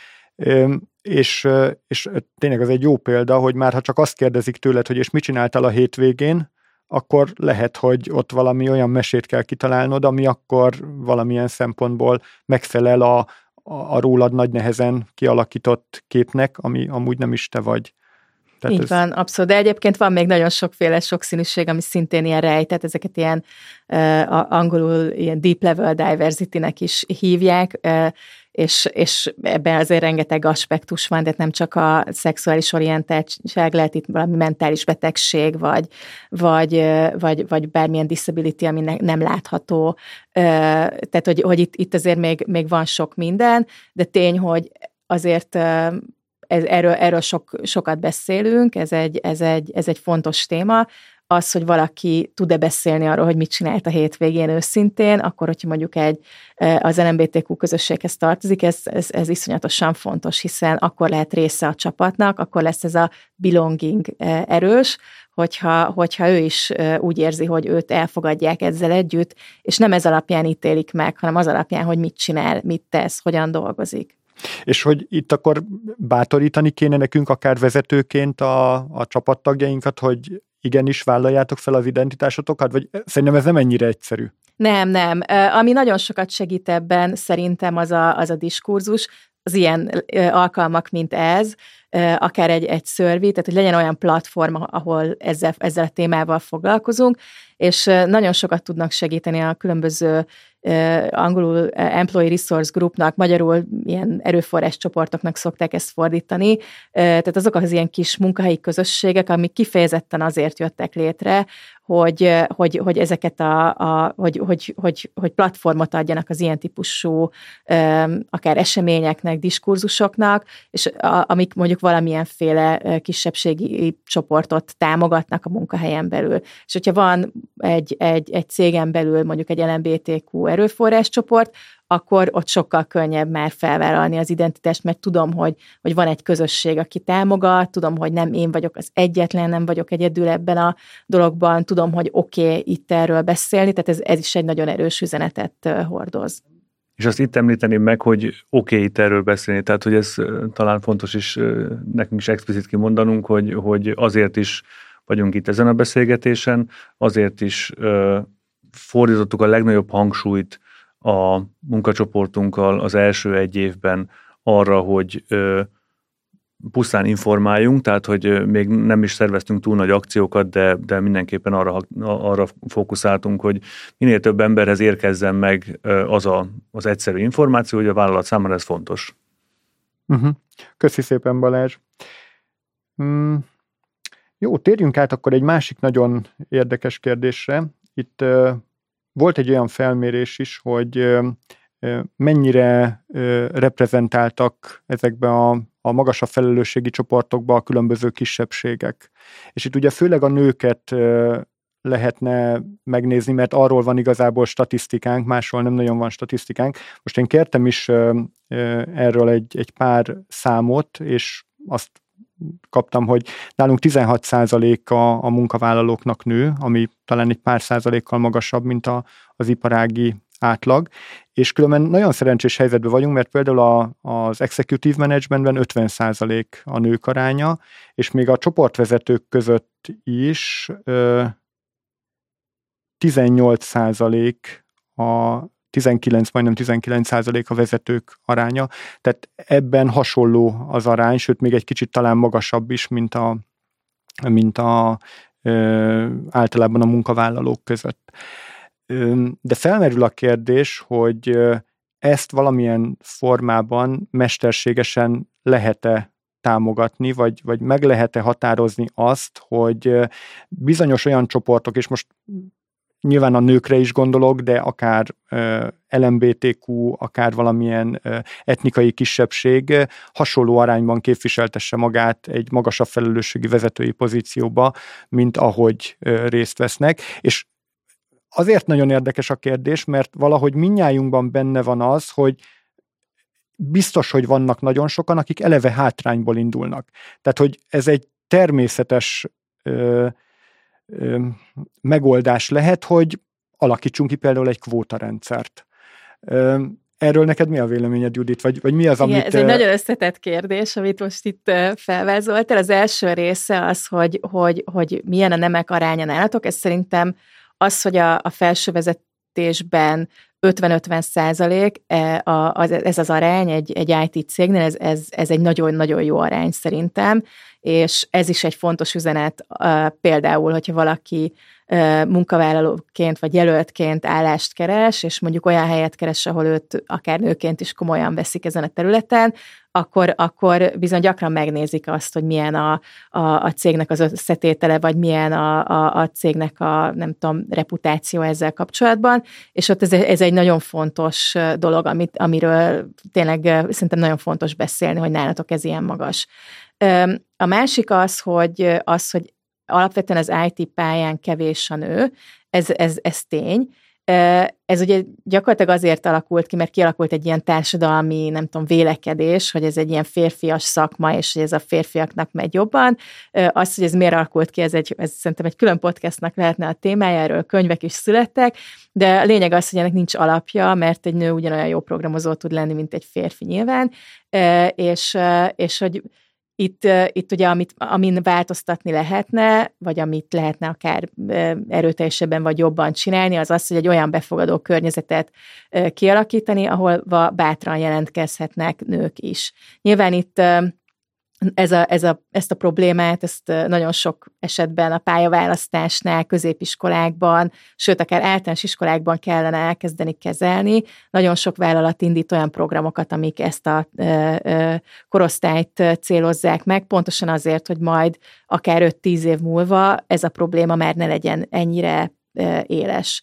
És, és tényleg az egy jó példa, hogy már ha csak azt kérdezik tőled, hogy és mit csináltál a hétvégén, akkor lehet, hogy ott valami olyan mesét kell kitalálnod, ami akkor valamilyen szempontból megfelel a, a, rólad nagy nehezen kialakított képnek, ami amúgy nem is te vagy. Tehát Így ez... van, abszolút. De egyébként van még nagyon sokféle sokszínűség, ami szintén ilyen rejtett, ezeket ilyen uh, angolul ilyen deep level diversity-nek is hívják, uh, és, és ebben azért rengeteg aspektus van, tehát nem csak a szexuális orientáltság, lehet itt valami mentális betegség, vagy, vagy, vagy, vagy bármilyen disability, ami ne, nem látható. Tehát, hogy, hogy itt, itt azért még, még van sok minden, de tény, hogy azért ez, erről, erről sok, sokat beszélünk, ez egy, ez, egy, ez egy fontos téma, az, hogy valaki tud-e beszélni arról, hogy mit csinált a hétvégén őszintén, akkor, hogyha mondjuk egy, az LMBTQ közösséghez tartozik, ez, ez, ez iszonyatosan fontos, hiszen akkor lehet része a csapatnak, akkor lesz ez a belonging erős, hogyha, hogyha ő is úgy érzi, hogy őt elfogadják ezzel együtt, és nem ez alapján ítélik meg, hanem az alapján, hogy mit csinál, mit tesz, hogyan dolgozik. És hogy itt akkor bátorítani kéne nekünk akár vezetőként a, a csapattagjainkat, hogy igenis vállaljátok fel az identitásotokat, vagy szerintem ez nem ennyire egyszerű. Nem, nem. Ami nagyon sokat segít ebben szerintem az a, az a diskurzus, az ilyen alkalmak, mint ez, akár egy, egy szörvi, tehát hogy legyen olyan platform, ahol ezzel, ezzel a témával foglalkozunk, és nagyon sokat tudnak segíteni a különböző angolul Employee Resource Groupnak, magyarul ilyen erőforrás csoportoknak szokták ezt fordítani. Tehát azok az ilyen kis munkahelyi közösségek, amik kifejezetten azért jöttek létre, hogy, hogy, hogy ezeket a, a hogy, hogy, hogy, hogy platformot adjanak az ilyen típusú akár eseményeknek, diskurzusoknak, és amik mondjuk valamilyenféle kisebbségi csoportot támogatnak a munkahelyen belül. És hogyha van egy, egy, egy cégen belül mondjuk egy LMBTQ erőforráscsoport, akkor ott sokkal könnyebb már felvállalni az identitást, mert tudom, hogy, hogy van egy közösség, aki támogat, tudom, hogy nem én vagyok az egyetlen, nem vagyok egyedül ebben a dologban, tudom, hogy oké, okay, itt erről beszélni, tehát ez, ez is egy nagyon erős üzenetet hordoz. És azt itt említeném meg, hogy oké okay, itt erről beszélni, tehát hogy ez talán fontos is nekünk is explicit kimondanunk, hogy, hogy azért is vagyunk itt ezen a beszélgetésen, azért is fordítottuk a legnagyobb hangsúlyt a munkacsoportunkkal az első egy évben arra, hogy pusztán informáljunk, tehát hogy még nem is szerveztünk túl nagy akciókat, de, de mindenképpen arra, arra fókuszáltunk, hogy minél több emberhez érkezzen meg az a, az egyszerű információ, hogy a vállalat számára ez fontos. Uh-huh. Köszi szépen Balázs. Mm, jó, térjünk át akkor egy másik nagyon érdekes kérdésre. Itt volt egy olyan felmérés is, hogy mennyire reprezentáltak ezekbe a, a magasabb felelősségi csoportokba a különböző kisebbségek. És itt ugye főleg a nőket lehetne megnézni, mert arról van igazából statisztikánk, máshol nem nagyon van statisztikánk. Most én kértem is erről egy, egy pár számot, és azt kaptam, hogy nálunk 16% a, a munkavállalóknak nő, ami talán egy pár százalékkal magasabb, mint a, az iparági átlag, és különben nagyon szerencsés helyzetben vagyunk, mert például a, az executive managementben 50% a nők aránya, és még a csoportvezetők között is ö, 18% a 19, majdnem 19 százalék a vezetők aránya, tehát ebben hasonló az arány, sőt még egy kicsit talán magasabb is, mint a, mint a ö, általában a munkavállalók között. De felmerül a kérdés, hogy ezt valamilyen formában mesterségesen lehet-e támogatni, vagy, vagy meg lehet-e határozni azt, hogy bizonyos olyan csoportok, és most nyilván a nőkre is gondolok, de akár LMBTQ, akár valamilyen etnikai kisebbség hasonló arányban képviseltesse magát egy magasabb felelősségi vezetői pozícióba, mint ahogy részt vesznek, és azért nagyon érdekes a kérdés, mert valahogy minnyájunkban benne van az, hogy biztos, hogy vannak nagyon sokan, akik eleve hátrányból indulnak. Tehát, hogy ez egy természetes megoldás lehet, hogy alakítsunk ki például egy kvótarendszert. Erről neked mi a véleményed, Judit? Vagy, vagy mi az, amit... Igen, ez egy nagyon összetett kérdés, amit most itt felvázoltál. Az első része az, hogy, hogy, hogy milyen a nemek aránya nálatok. Ez szerintem az, hogy a, a felső vezetésben 50-50 százalék, e, ez az arány egy, egy IT cégnél, ez, ez, ez egy nagyon-nagyon jó arány szerintem, és ez is egy fontos üzenet, például, hogyha valaki munkavállalóként vagy jelöltként állást keres, és mondjuk olyan helyet keres, ahol őt akár nőként is komolyan veszik ezen a területen, akkor, akkor bizony gyakran megnézik azt, hogy milyen a, a, a cégnek az összetétele, vagy milyen a, a, a cégnek a, nem tudom, reputáció ezzel kapcsolatban, és ott ez, ez egy nagyon fontos dolog, amit, amiről tényleg szerintem nagyon fontos beszélni, hogy nálatok ez ilyen magas. A másik az, hogy, az, hogy alapvetően az IT pályán kevés a nő, ez, ez, ez tény. Ez ugye gyakorlatilag azért alakult ki, mert kialakult egy ilyen társadalmi, nem tudom, vélekedés, hogy ez egy ilyen férfias szakma, és hogy ez a férfiaknak megy jobban. Az, hogy ez miért alakult ki, ez, egy, ez szerintem egy külön podcastnak lehetne a témája, erről könyvek is születtek, de a lényeg az, hogy ennek nincs alapja, mert egy nő ugyanolyan jó programozó tud lenni, mint egy férfi nyilván, és, és hogy itt, itt ugye, amit, amin változtatni lehetne, vagy amit lehetne akár erőteljesebben vagy jobban csinálni, az az, hogy egy olyan befogadó környezetet kialakítani, ahol bátran jelentkezhetnek nők is. Nyilván itt ez a, ez a, ezt a problémát, ezt nagyon sok esetben a pályaválasztásnál, középiskolákban, sőt, akár általános iskolákban kellene elkezdeni kezelni. Nagyon sok vállalat indít olyan programokat, amik ezt a ö, ö, korosztályt célozzák meg, pontosan azért, hogy majd akár 5-10 év múlva ez a probléma már ne legyen ennyire ö, éles.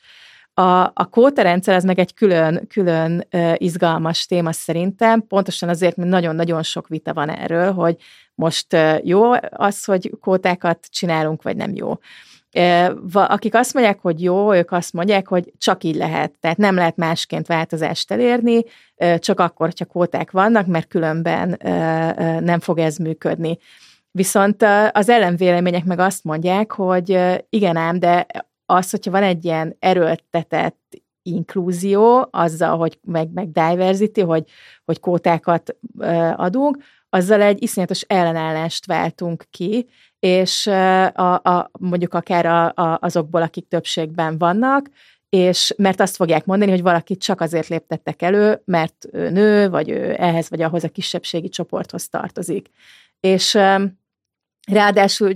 A, a kótarendszer az meg egy külön, külön izgalmas téma szerintem, pontosan azért, mert nagyon-nagyon sok vita van erről, hogy most jó az, hogy kótákat csinálunk, vagy nem jó. Akik azt mondják, hogy jó, ők azt mondják, hogy csak így lehet, tehát nem lehet másként változást elérni, csak akkor, hogyha kóták vannak, mert különben nem fog ez működni. Viszont az ellenvélemények meg azt mondják, hogy igen ám, de az, hogyha van egy ilyen erőltetett inklúzió, azzal, hogy meg, meg diversity, hogy, hogy kótákat adunk, azzal egy iszonyatos ellenállást váltunk ki, és a, a, mondjuk akár a, a, azokból, akik többségben vannak, és mert azt fogják mondani, hogy valakit csak azért léptettek elő, mert ő nő, vagy ő ehhez vagy ahhoz a kisebbségi csoporthoz tartozik. És Ráadásul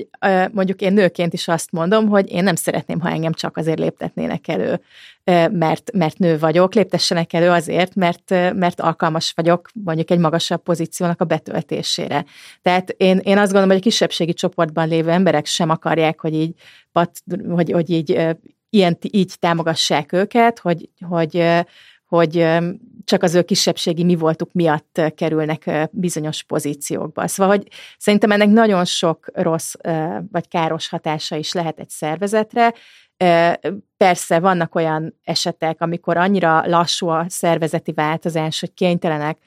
mondjuk én nőként is azt mondom, hogy én nem szeretném, ha engem csak azért léptetnének elő, mert, mert nő vagyok, léptessenek elő azért, mert, mert alkalmas vagyok mondjuk egy magasabb pozíciónak a betöltésére. Tehát én, én azt gondolom, hogy a kisebbségi csoportban lévő emberek sem akarják, hogy így, hogy, hogy így ilyen, így támogassák őket, hogy, hogy, hogy csak az ő kisebbségi mi voltuk miatt kerülnek bizonyos pozíciókba. Szóval, hogy szerintem ennek nagyon sok rossz vagy káros hatása is lehet egy szervezetre. Persze vannak olyan esetek, amikor annyira lassú a szervezeti változás, hogy kénytelenek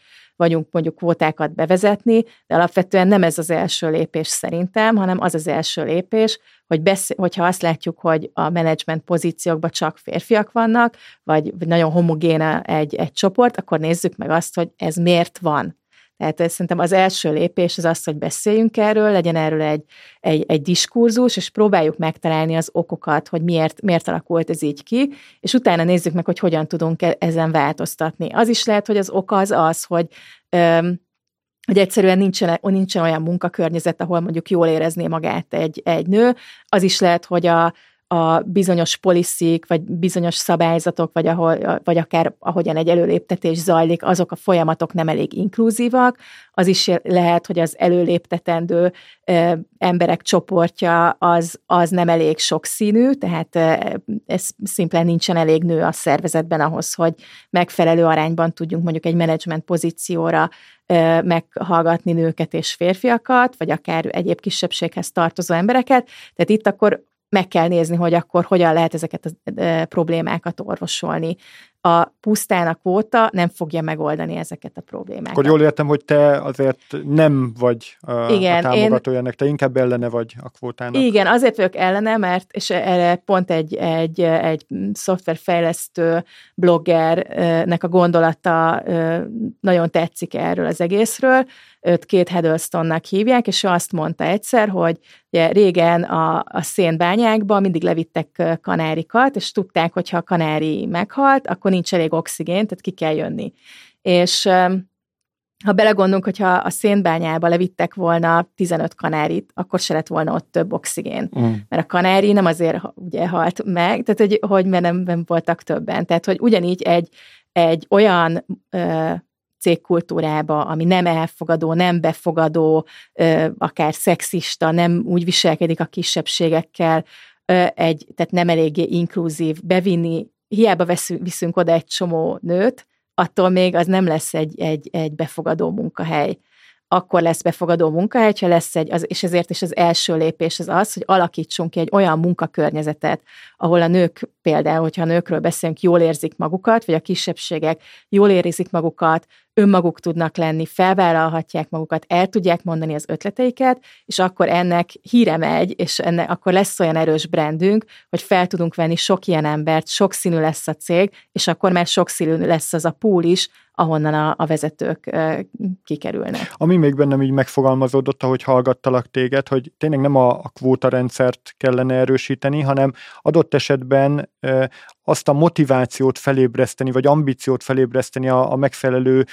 vagyunk mondjuk kvótákat bevezetni, de alapvetően nem ez az első lépés szerintem, hanem az az első lépés, hogy beszél, hogyha azt látjuk, hogy a menedzsment pozíciókban csak férfiak vannak, vagy, nagyon homogén egy, egy csoport, akkor nézzük meg azt, hogy ez miért van. Tehát szerintem az első lépés az az, hogy beszéljünk erről, legyen erről egy, egy, egy diskurzus, és próbáljuk megtalálni az okokat, hogy miért, miért alakult ez így ki, és utána nézzük meg, hogy hogyan tudunk e-, ezen változtatni. Az is lehet, hogy az ok az az, hogy öm, hogy egyszerűen nincsen, nincsen olyan munkakörnyezet, ahol mondjuk jól érezné magát egy, egy nő. Az is lehet, hogy a, a bizonyos poliszik, vagy bizonyos szabályzatok, vagy, ahol, vagy akár ahogyan egy előléptetés zajlik, azok a folyamatok nem elég inkluzívak. Az is lehet, hogy az előléptetendő ö, emberek csoportja az, az nem elég sokszínű, tehát ö, ez szimplán nincsen elég nő a szervezetben ahhoz, hogy megfelelő arányban tudjunk mondjuk egy menedzsment pozícióra ö, meghallgatni nőket és férfiakat, vagy akár egyéb kisebbséghez tartozó embereket. Tehát itt akkor meg kell nézni, hogy akkor hogyan lehet ezeket a problémákat orvosolni. a pusztán a kvóta nem fogja megoldani ezeket a problémákat. Akkor jól értem, hogy te azért nem vagy a, Igen, a támogatója ennek, te inkább ellene vagy a kvótának. Igen, azért vagyok ellene, mert és erre pont egy, egy, egy szoftverfejlesztő bloggernek a gondolata nagyon tetszik erről az egészről, őt két Heddlestonnak hívják, és ő azt mondta egyszer, hogy ugye régen a, a szénbányákban mindig levittek kanárikat, és tudták, hogy ha a kanári meghalt, akkor nincs elég oxigén, tehát ki kell jönni. És ha belegondolunk, hogyha a szénbányába levittek volna 15 kanárit, akkor se lett volna ott több oxigén. Mm. Mert a kanári nem azért ugye halt meg, tehát hogy, hogy mert nem, nem voltak többen. Tehát, hogy ugyanígy egy, egy olyan ö, cégkultúrába, ami nem elfogadó, nem befogadó, akár szexista, nem úgy viselkedik a kisebbségekkel, egy, tehát nem eléggé inkluzív, bevinni, hiába veszünk, viszünk oda egy csomó nőt, attól még az nem lesz egy, egy, egy befogadó munkahely. Akkor lesz befogadó munkahely, ha lesz egy, az, és ezért is az első lépés az az, hogy alakítsunk ki egy olyan munkakörnyezetet, ahol a nők például, hogyha a nőkről beszélünk, jól érzik magukat, vagy a kisebbségek jól érzik magukat, önmaguk tudnak lenni, felvállalhatják magukat, el tudják mondani az ötleteiket, és akkor ennek híre megy, és ennek akkor lesz olyan erős brandünk, hogy fel tudunk venni sok ilyen embert, sok színű lesz a cég, és akkor már sok színű lesz az a pool is, ahonnan a, a vezetők kikerülnek. Ami még bennem így megfogalmazódott, ahogy hallgattalak téged, hogy tényleg nem a, a kvóta rendszert kellene erősíteni, hanem adott esetben azt a motivációt felébreszteni, vagy ambíciót felébreszteni a, a megfelelő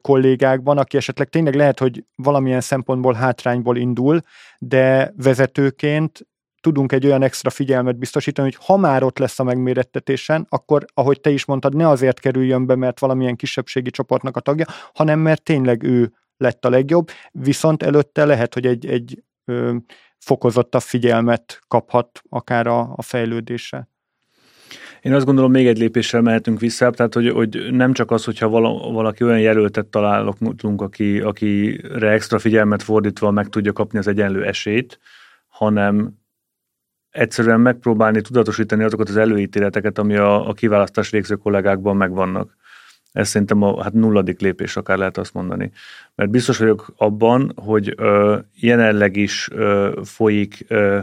kollégákban, aki esetleg tényleg lehet, hogy valamilyen szempontból hátrányból indul, de vezetőként tudunk egy olyan extra figyelmet biztosítani, hogy ha már ott lesz a megmérettetésen, akkor, ahogy te is mondtad, ne azért kerüljön be, mert valamilyen kisebbségi csoportnak a tagja, hanem mert tényleg ő lett a legjobb, viszont előtte lehet, hogy egy, egy ö, fokozottabb figyelmet kaphat akár a, a fejlődésre. Én azt gondolom, még egy lépéssel mehetünk vissza, tehát hogy, hogy nem csak az, hogyha valaki olyan jelöltet találunk, aki, akire extra figyelmet fordítva meg tudja kapni az egyenlő esélyt, hanem egyszerűen megpróbálni tudatosítani azokat az előítéleteket, ami a, a kiválasztás végző kollégákban megvannak. Ez szerintem a hát nulladik lépés, akár lehet azt mondani. Mert biztos vagyok abban, hogy ö, jelenleg is ö, folyik ö,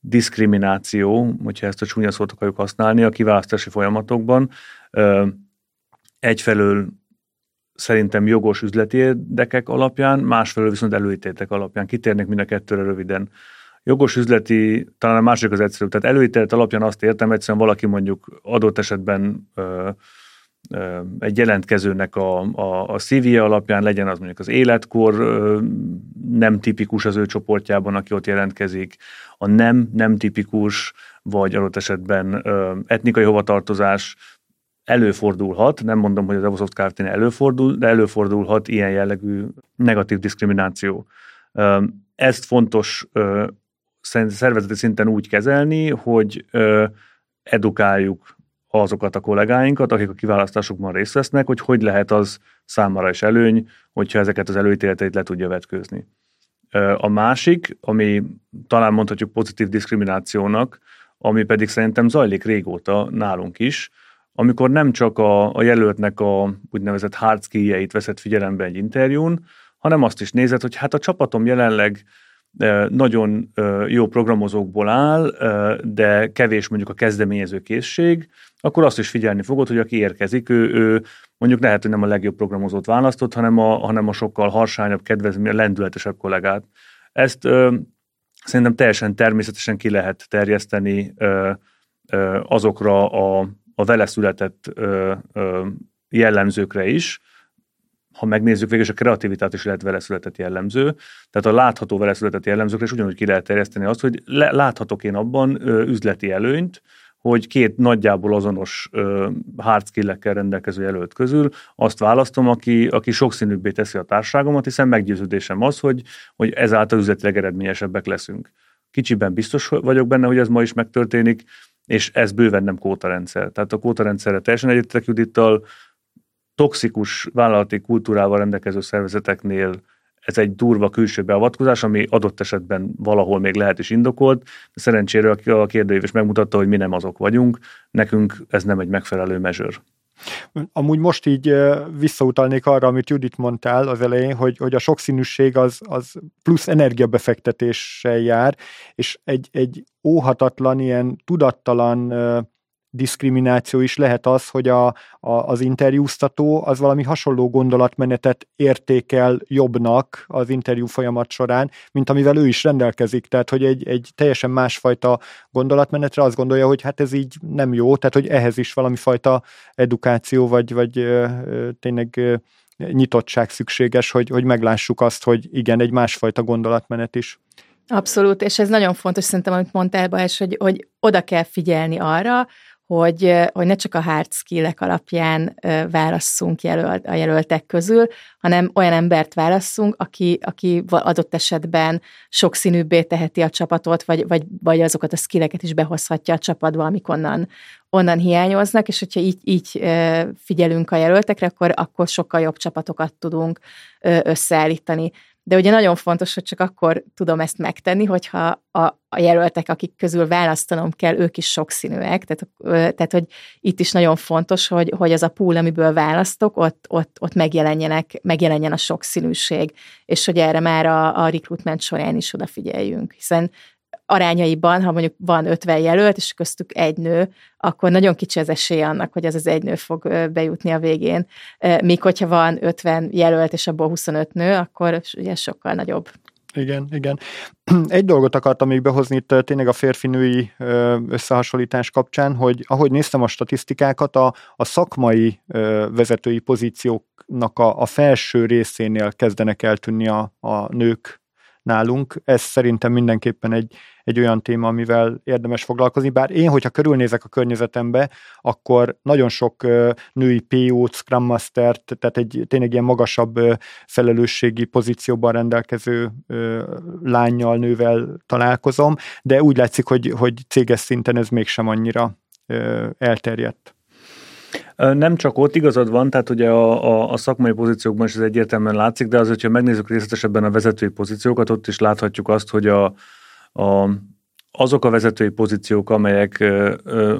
diszkrimináció, hogyha ezt a csúnya szót akarjuk használni, a kiválasztási folyamatokban. Ö, egyfelől szerintem jogos üzleti érdekek alapján, másfelől viszont előítéletek alapján. Kitérnek mind a kettőre röviden jogos üzleti, talán a másik az egyszerű, tehát előítélet alapján azt értem, egyszerűen valaki mondjuk adott esetben ö, ö, egy jelentkezőnek a, a, a CV alapján legyen az mondjuk az életkor ö, nem tipikus az ő csoportjában, aki ott jelentkezik, a nem nem tipikus, vagy adott esetben ö, etnikai hovatartozás, előfordulhat, nem mondom, hogy az Evosoft kft előfordul, de előfordulhat ilyen jellegű negatív diszkrimináció. Ezt fontos szervezeti szinten úgy kezelni, hogy edukáljuk azokat a kollégáinkat, akik a kiválasztásokban részt vesznek, hogy hogy lehet az számára is előny, hogyha ezeket az előítéleteit le tudja vetkőzni. A másik, ami talán mondhatjuk pozitív diszkriminációnak, ami pedig szerintem zajlik régóta nálunk is, amikor nem csak a, a jelöltnek a úgynevezett hard veszed figyelembe egy interjún, hanem azt is nézed, hogy hát a csapatom jelenleg nagyon jó programozókból áll, de kevés mondjuk a kezdeményező készség, akkor azt is figyelni fogod, hogy aki érkezik, ő, ő mondjuk lehet, hogy nem a legjobb programozót választott, hanem a, hanem a sokkal harsányabb, kedvezmény, lendületesebb kollégát. Ezt ö, szerintem teljesen természetesen ki lehet terjeszteni ö, ö, azokra a, a vele született ö, ö, jellemzőkre is, ha megnézzük, végül a kreativitát is lehet vele született jellemző. Tehát a látható vele született jellemzőkre is ugyanúgy ki lehet terjeszteni azt, hogy le, láthatok én abban ö, üzleti előnyt, hogy két nagyjából azonos ö, hard skill-ekkel rendelkező jelölt közül azt választom, aki, aki sokszínűbbé teszi a társágomat, hiszen meggyőződésem az, hogy, hogy ezáltal üzletileg eredményesebbek leszünk. Kicsiben biztos vagyok benne, hogy ez ma is megtörténik, és ez bőven nem kótarendszer. Tehát a kótarendszerre teljesen egyetek Judittal, toxikus vállalati kultúrával rendelkező szervezeteknél ez egy durva külső beavatkozás, ami adott esetben valahol még lehet is indokolt. Szerencsére a kérdőív is megmutatta, hogy mi nem azok vagyunk, nekünk ez nem egy megfelelő measure. Amúgy most így visszautalnék arra, amit Judit mondtál az elején, hogy, hogy a sokszínűség az, az plusz energiabefektetéssel jár, és egy, egy óhatatlan, ilyen tudattalan diszkrimináció is lehet az, hogy a, a, az interjúztató az valami hasonló gondolatmenetet értékel jobbnak az interjú folyamat során, mint amivel ő is rendelkezik. Tehát, hogy egy, egy teljesen másfajta gondolatmenetre azt gondolja, hogy hát ez így nem jó, tehát, hogy ehhez is valami fajta edukáció, vagy, vagy ö, ö, tényleg ö, nyitottság szükséges, hogy, hogy meglássuk azt, hogy igen, egy másfajta gondolatmenet is. Abszolút, és ez nagyon fontos szerintem, amit mondtál, Bajs, hogy, hogy oda kell figyelni arra, hogy, hogy ne csak a hard skill alapján válasszunk jelölt, a jelöltek közül, hanem olyan embert válasszunk, aki, aki adott esetben sokszínűbbé teheti a csapatot, vagy, vagy, vagy azokat a skilleket is behozhatja a csapatba, amik onnan, onnan hiányoznak, és hogyha így, így figyelünk a jelöltekre, akkor, akkor sokkal jobb csapatokat tudunk összeállítani. De ugye nagyon fontos, hogy csak akkor tudom ezt megtenni, hogyha a, a jelöltek, akik közül választanom kell, ők is sokszínűek. Tehát, tehát hogy itt is nagyon fontos, hogy, hogy az a pool, amiből választok, ott, ott, ott megjelenjenek, megjelenjen a sokszínűség, és hogy erre már a, a recruitment során is odafigyeljünk. Hiszen arányaiban, ha mondjuk van 50 jelölt, és köztük egy nő, akkor nagyon kicsi az esély annak, hogy az az egy nő fog bejutni a végén. Míg hogyha van 50 jelölt, és abból 25 nő, akkor ugye sokkal nagyobb. Igen, igen. Egy dolgot akartam még behozni itt tényleg a férfinői összehasonlítás kapcsán, hogy ahogy néztem a statisztikákat, a, a szakmai vezetői pozícióknak a, a felső részénél kezdenek eltűnni a, a nők nálunk. Ez szerintem mindenképpen egy, egy olyan téma, amivel érdemes foglalkozni, bár én, hogyha körülnézek a környezetembe, akkor nagyon sok női PO-t, Scrum master tehát egy tényleg ilyen magasabb felelősségi pozícióban rendelkező lányjal, nővel találkozom, de úgy látszik, hogy, hogy céges szinten ez mégsem annyira elterjedt. Nem csak ott igazad van, tehát ugye a, a, a szakmai pozíciókban is ez egyértelműen látszik, de az, hogyha megnézzük részletesebben a vezetői pozíciókat, ott is láthatjuk azt, hogy a, a, azok a vezetői pozíciók, amelyek ö, ö,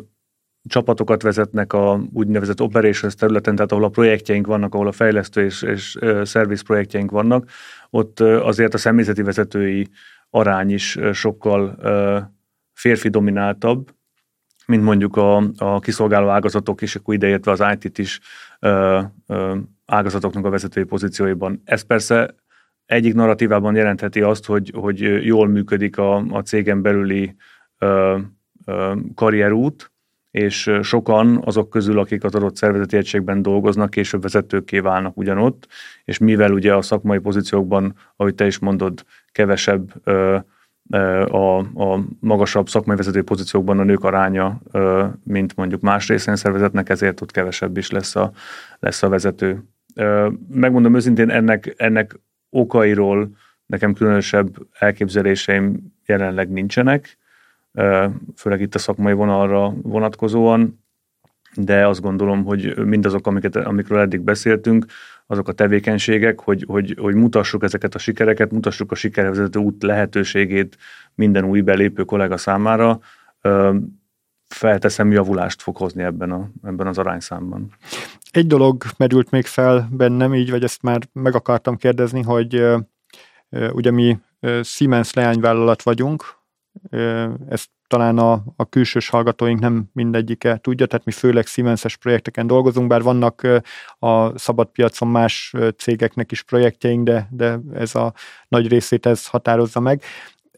csapatokat vezetnek a úgynevezett operations területen, tehát ahol a projektjeink vannak, ahol a fejlesztő és, és szerviz projektjeink vannak, ott azért a személyzeti vezetői arány is sokkal férfi domináltabb, mint mondjuk a, a kiszolgáló ágazatok, és akkor ideértve az IT-t is ö, ö, ágazatoknak a vezetői pozícióiban. Ez persze egyik narratívában jelentheti azt, hogy, hogy jól működik a, a cégen belüli ö, ö, karrierút, és sokan azok közül, akik az adott szervezeti egységben dolgoznak, később vezetőkké válnak ugyanott, és mivel ugye a szakmai pozíciókban, ahogy te is mondod, kevesebb ö, a, a magasabb szakmai vezető pozíciókban a nők aránya, mint mondjuk más részén szervezetnek, ezért ott kevesebb is lesz a, lesz a vezető. Megmondom őszintén, ennek, ennek okairól nekem különösebb elképzeléseim jelenleg nincsenek, főleg itt a szakmai vonalra vonatkozóan, de azt gondolom, hogy mindazok, amiket, amikről eddig beszéltünk, azok a tevékenységek, hogy, hogy, hogy mutassuk ezeket a sikereket, mutassuk a sikervezető út lehetőségét minden új belépő kollega számára, felteszem, javulást fog hozni ebben, a, ebben az arányszámban. Egy dolog merült még fel bennem így, vagy ezt már meg akartam kérdezni, hogy ugye mi Siemens leányvállalat vagyunk, ezt talán a, a külsős hallgatóink nem mindegyike tudja, tehát mi főleg Siemens-es projekteken dolgozunk, bár vannak a szabad más cégeknek is projektjeink, de, de ez a nagy részét ez határozza meg.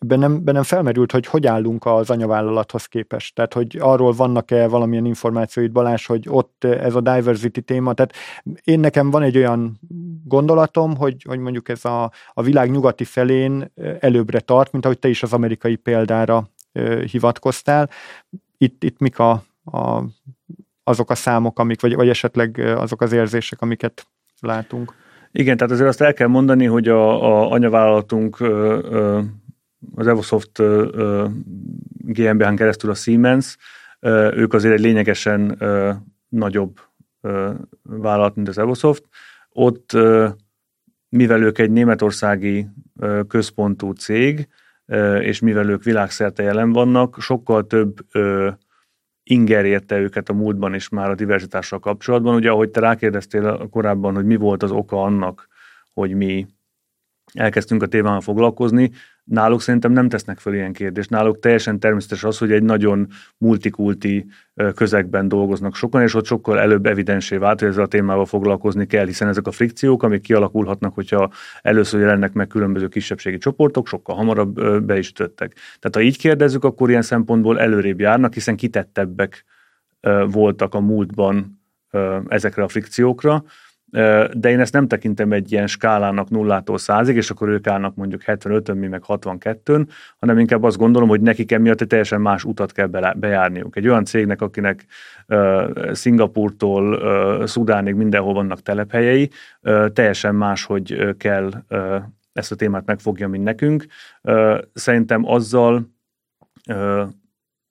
Bennem, bennem felmerült, hogy hogy állunk az anyavállalathoz képest. Tehát, hogy arról vannak-e valamilyen információid, Balázs, hogy ott ez a diversity téma. Tehát én nekem van egy olyan gondolatom, hogy, hogy mondjuk ez a, a világ nyugati felén előbbre tart, mint ahogy te is az amerikai példára hivatkoztál. Itt, itt mik a, a, azok a számok, amik, vagy, vagy esetleg azok az érzések, amiket látunk? Igen, tehát azért azt el kell mondani, hogy a, a anyavállalatunk az Evosoft GmbH-n keresztül a Siemens, ők azért egy lényegesen nagyobb vállalat, mint az Evosoft. Ott, mivel ők egy németországi központú cég, és mivel ők világszerte jelen vannak, sokkal több inger érte őket a múltban is már a diverzitással kapcsolatban. Ugye, ahogy te rákérdeztél korábban, hogy mi volt az oka annak, hogy mi elkezdtünk a témával foglalkozni, náluk szerintem nem tesznek föl ilyen kérdést. Náluk teljesen természetes az, hogy egy nagyon multikulti közegben dolgoznak sokan, és ott sokkal előbb evidensé vált, hogy ezzel a témával foglalkozni kell, hiszen ezek a frikciók, amik kialakulhatnak, hogyha először jelennek meg különböző kisebbségi csoportok, sokkal hamarabb be is ütöttek. Tehát ha így kérdezzük, akkor ilyen szempontból előrébb járnak, hiszen kitettebbek voltak a múltban ezekre a frikciókra de én ezt nem tekintem egy ilyen skálának nullától százig, és akkor ők állnak mondjuk 75-ön, mi meg 62-ön, hanem inkább azt gondolom, hogy nekik emiatt egy teljesen más utat kell bejárniuk. Egy olyan cégnek, akinek uh, Szingapurtól uh, Szudánig mindenhol vannak telephelyei, uh, teljesen más, hogy kell uh, ezt a témát megfogja, mint nekünk. Uh, szerintem azzal uh,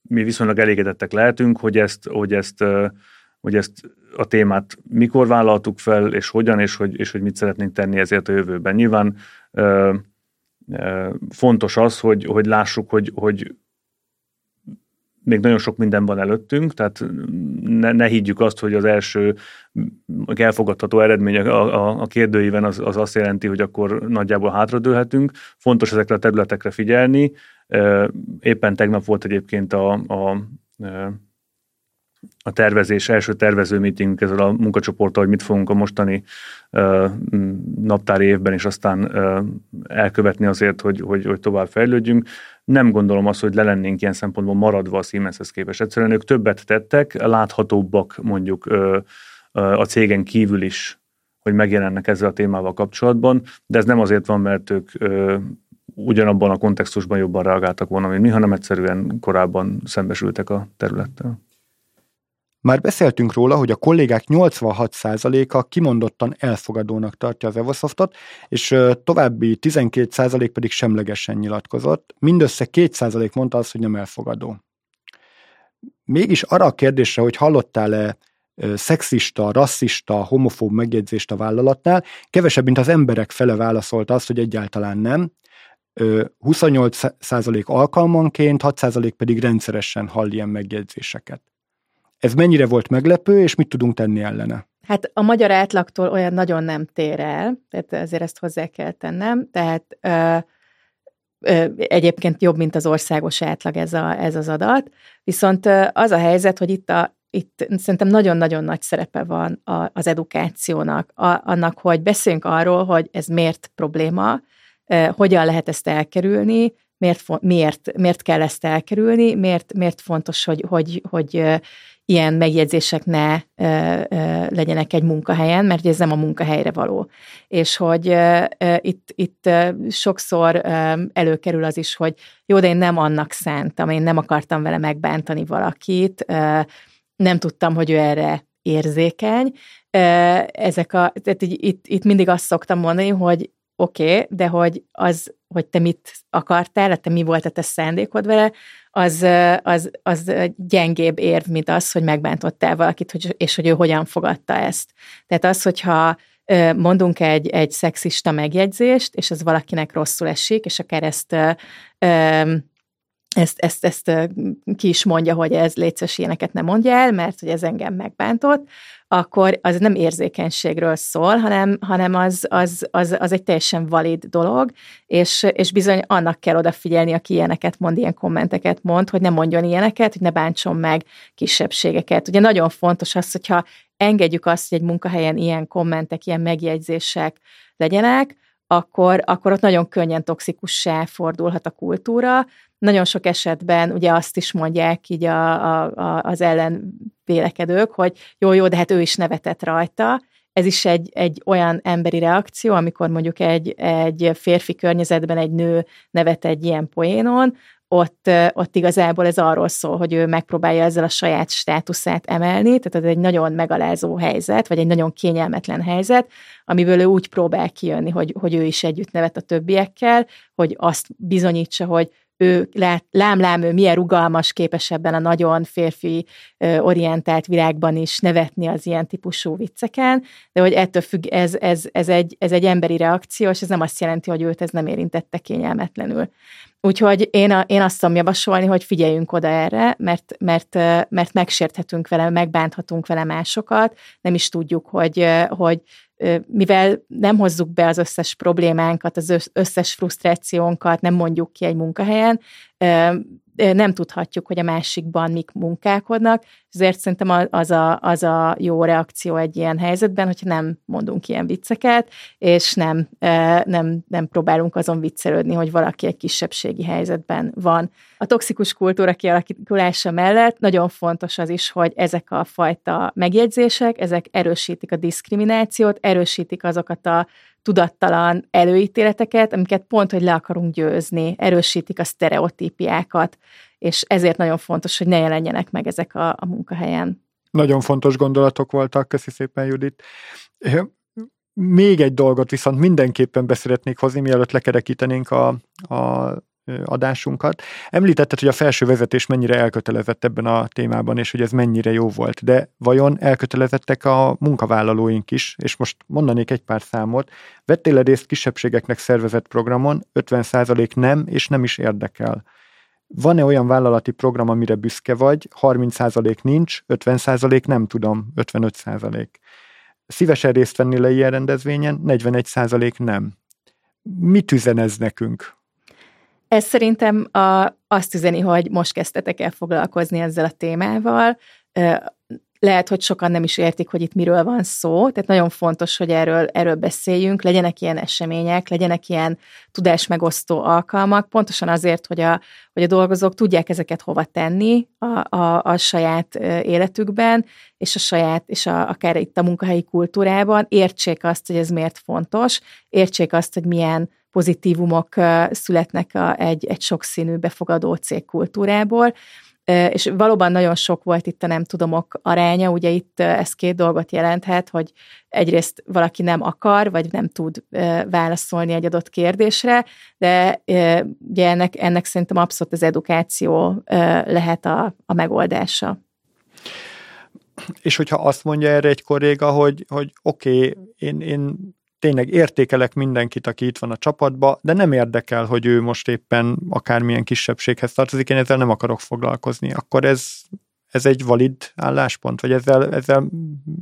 mi viszonylag elégedettek lehetünk, hogy ezt, hogy ezt, uh, hogy ezt a témát mikor vállaltuk fel, és hogyan, és hogy, és hogy mit szeretnénk tenni ezért a jövőben. Nyilván ö, ö, fontos az, hogy, hogy lássuk, hogy, hogy még nagyon sok minden van előttünk, tehát ne, ne higgyük azt, hogy az első elfogadható eredmény a, a, a kérdőíven az, az azt jelenti, hogy akkor nagyjából hátradőlhetünk. Fontos ezekre a területekre figyelni. Éppen tegnap volt egyébként a, a a tervezés, első tervező meeting ezzel a munkacsoporttal, hogy mit fogunk a mostani uh, naptári évben is aztán uh, elkövetni azért, hogy, hogy, hogy tovább fejlődjünk. Nem gondolom azt, hogy le lennénk ilyen szempontból maradva a Siemenshez képest. Egyszerűen ők többet tettek, láthatóbbak mondjuk uh, uh, a cégen kívül is, hogy megjelennek ezzel a témával kapcsolatban, de ez nem azért van, mert ők uh, ugyanabban a kontextusban jobban reagáltak volna, mint mi, hanem egyszerűen korábban szembesültek a területtel. Már beszéltünk róla, hogy a kollégák 86%-a kimondottan elfogadónak tartja az Evosoftot, és további 12% pedig semlegesen nyilatkozott. Mindössze 2% mondta azt, hogy nem elfogadó. Mégis arra a kérdésre, hogy hallottál-e szexista, rasszista, homofób megjegyzést a vállalatnál, kevesebb, mint az emberek fele válaszolta azt, hogy egyáltalán nem. 28% alkalmanként, 6% pedig rendszeresen hall ilyen megjegyzéseket. Ez mennyire volt meglepő, és mit tudunk tenni ellene? Hát a magyar átlagtól olyan nagyon nem tér el, tehát ezért ezt hozzá kell tennem, tehát ö, ö, egyébként jobb, mint az országos átlag ez, a, ez az adat, viszont az a helyzet, hogy itt a itt szerintem nagyon-nagyon nagy szerepe van a, az edukációnak, a, annak, hogy beszéljünk arról, hogy ez miért probléma, eh, hogyan lehet ezt elkerülni, miért, miért, miért kell ezt elkerülni, miért, miért fontos, hogy, hogy, hogy ilyen megjegyzések ne ö, ö, legyenek egy munkahelyen, mert ez nem a munkahelyre való. És hogy ö, ö, itt, itt ö, sokszor ö, előkerül az is, hogy jó, de én nem annak szántam, én nem akartam vele megbántani valakit, ö, nem tudtam, hogy ő erre érzékeny. Ezek a, tehát így, itt, itt mindig azt szoktam mondani, hogy oké, okay, de hogy az, hogy te mit akartál, te mi volt a te szándékod vele, az, az, az gyengébb érv, mint az, hogy megbántottál valakit, hogy, és hogy ő hogyan fogadta ezt. Tehát az, hogyha mondunk egy, egy szexista megjegyzést, és ez valakinek rosszul esik, és akár ezt ezt, ezt, ezt ki is mondja, hogy ez létszes ilyeneket nem mondja el, mert hogy ez engem megbántott, akkor az nem érzékenységről szól, hanem, hanem az, az, az, az egy teljesen valid dolog, és, és bizony annak kell odafigyelni, aki ilyeneket mond, ilyen kommenteket mond, hogy ne mondjon ilyeneket, hogy ne bántson meg kisebbségeket. Ugye nagyon fontos az, hogyha engedjük azt, hogy egy munkahelyen ilyen kommentek, ilyen megjegyzések legyenek, akkor, akkor ott nagyon könnyen toxikussá fordulhat a kultúra. Nagyon sok esetben ugye azt is mondják így a, a, a, az ellenvélekedők, hogy jó, jó, de hát ő is nevetett rajta. Ez is egy, egy olyan emberi reakció, amikor mondjuk egy, egy férfi környezetben egy nő nevet egy ilyen poénon, ott, ott igazából ez arról szól, hogy ő megpróbálja ezzel a saját státuszát emelni, tehát ez egy nagyon megalázó helyzet, vagy egy nagyon kényelmetlen helyzet, amiből ő úgy próbál kijönni, hogy, hogy ő is együtt nevet a többiekkel, hogy azt bizonyítsa, hogy ő lám-lám, ő milyen rugalmas, képes ebben a nagyon férfi orientált világban is nevetni az ilyen típusú vicceken, de hogy ettől függ, ez, ez, ez, egy, ez egy emberi reakció, és ez nem azt jelenti, hogy őt ez nem érintette kényelmetlenül. Úgyhogy én, a, én azt tudom javasolni, hogy figyeljünk oda erre, mert, mert, mert megsérthetünk vele, megbánthatunk vele másokat, nem is tudjuk, hogy, hogy mivel nem hozzuk be az összes problémánkat, az összes frusztrációnkat, nem mondjuk ki egy munkahelyen, nem tudhatjuk, hogy a másikban mik munkálkodnak, ezért szerintem az a, az a jó reakció egy ilyen helyzetben, hogyha nem mondunk ilyen vicceket, és nem, nem, nem próbálunk azon viccelődni, hogy valaki egy kisebbségi helyzetben van. A toxikus kultúra kialakítása mellett nagyon fontos az is, hogy ezek a fajta megjegyzések, ezek erősítik a diszkriminációt, erősítik azokat a tudattalan előítéleteket, amiket pont, hogy le akarunk győzni, erősítik a sztereotípiákat, és ezért nagyon fontos, hogy ne jelenjenek meg ezek a, a munkahelyen. Nagyon fontos gondolatok voltak, köszi szépen Judit. Még egy dolgot viszont mindenképpen beszeretnék hozni, mielőtt lekerekítenénk a, a adásunkat. Említetted, hogy a felső vezetés mennyire elkötelezett ebben a témában, és hogy ez mennyire jó volt, de vajon elkötelezettek a munkavállalóink is, és most mondanék egy pár számot. Vettél részt kisebbségeknek szervezett programon, 50% nem, és nem is érdekel. Van-e olyan vállalati program, amire büszke vagy? 30% nincs, 50% nem tudom, 55%. Szívesen részt venni le ilyen rendezvényen, 41% nem. Mit üzen ez nekünk? Ez szerintem a, azt üzeni, hogy most kezdtetek el foglalkozni ezzel a témával. Lehet, hogy sokan nem is értik, hogy itt miről van szó, tehát nagyon fontos, hogy erről, erről beszéljünk, legyenek ilyen események, legyenek ilyen tudásmegosztó alkalmak, pontosan azért, hogy a, hogy a dolgozók tudják ezeket hova tenni a, a, a saját életükben, és a saját, és a, akár itt a munkahelyi kultúrában, értsék azt, hogy ez miért fontos, értsék azt, hogy milyen pozitívumok születnek a, egy, egy sokszínű befogadó cégkultúrából, és valóban nagyon sok volt itt a nem tudomok aránya, ugye itt ez két dolgot jelenthet, hogy egyrészt valaki nem akar, vagy nem tud válaszolni egy adott kérdésre, de ugye ennek, ennek szerintem abszolút az edukáció lehet a, a megoldása. És hogyha azt mondja erre egy kolléga, hogy, hogy oké, okay, én, én tényleg értékelek mindenkit, aki itt van a csapatba, de nem érdekel, hogy ő most éppen akármilyen kisebbséghez tartozik, én ezzel nem akarok foglalkozni. Akkor ez, ez egy valid álláspont, vagy ezzel, ezzel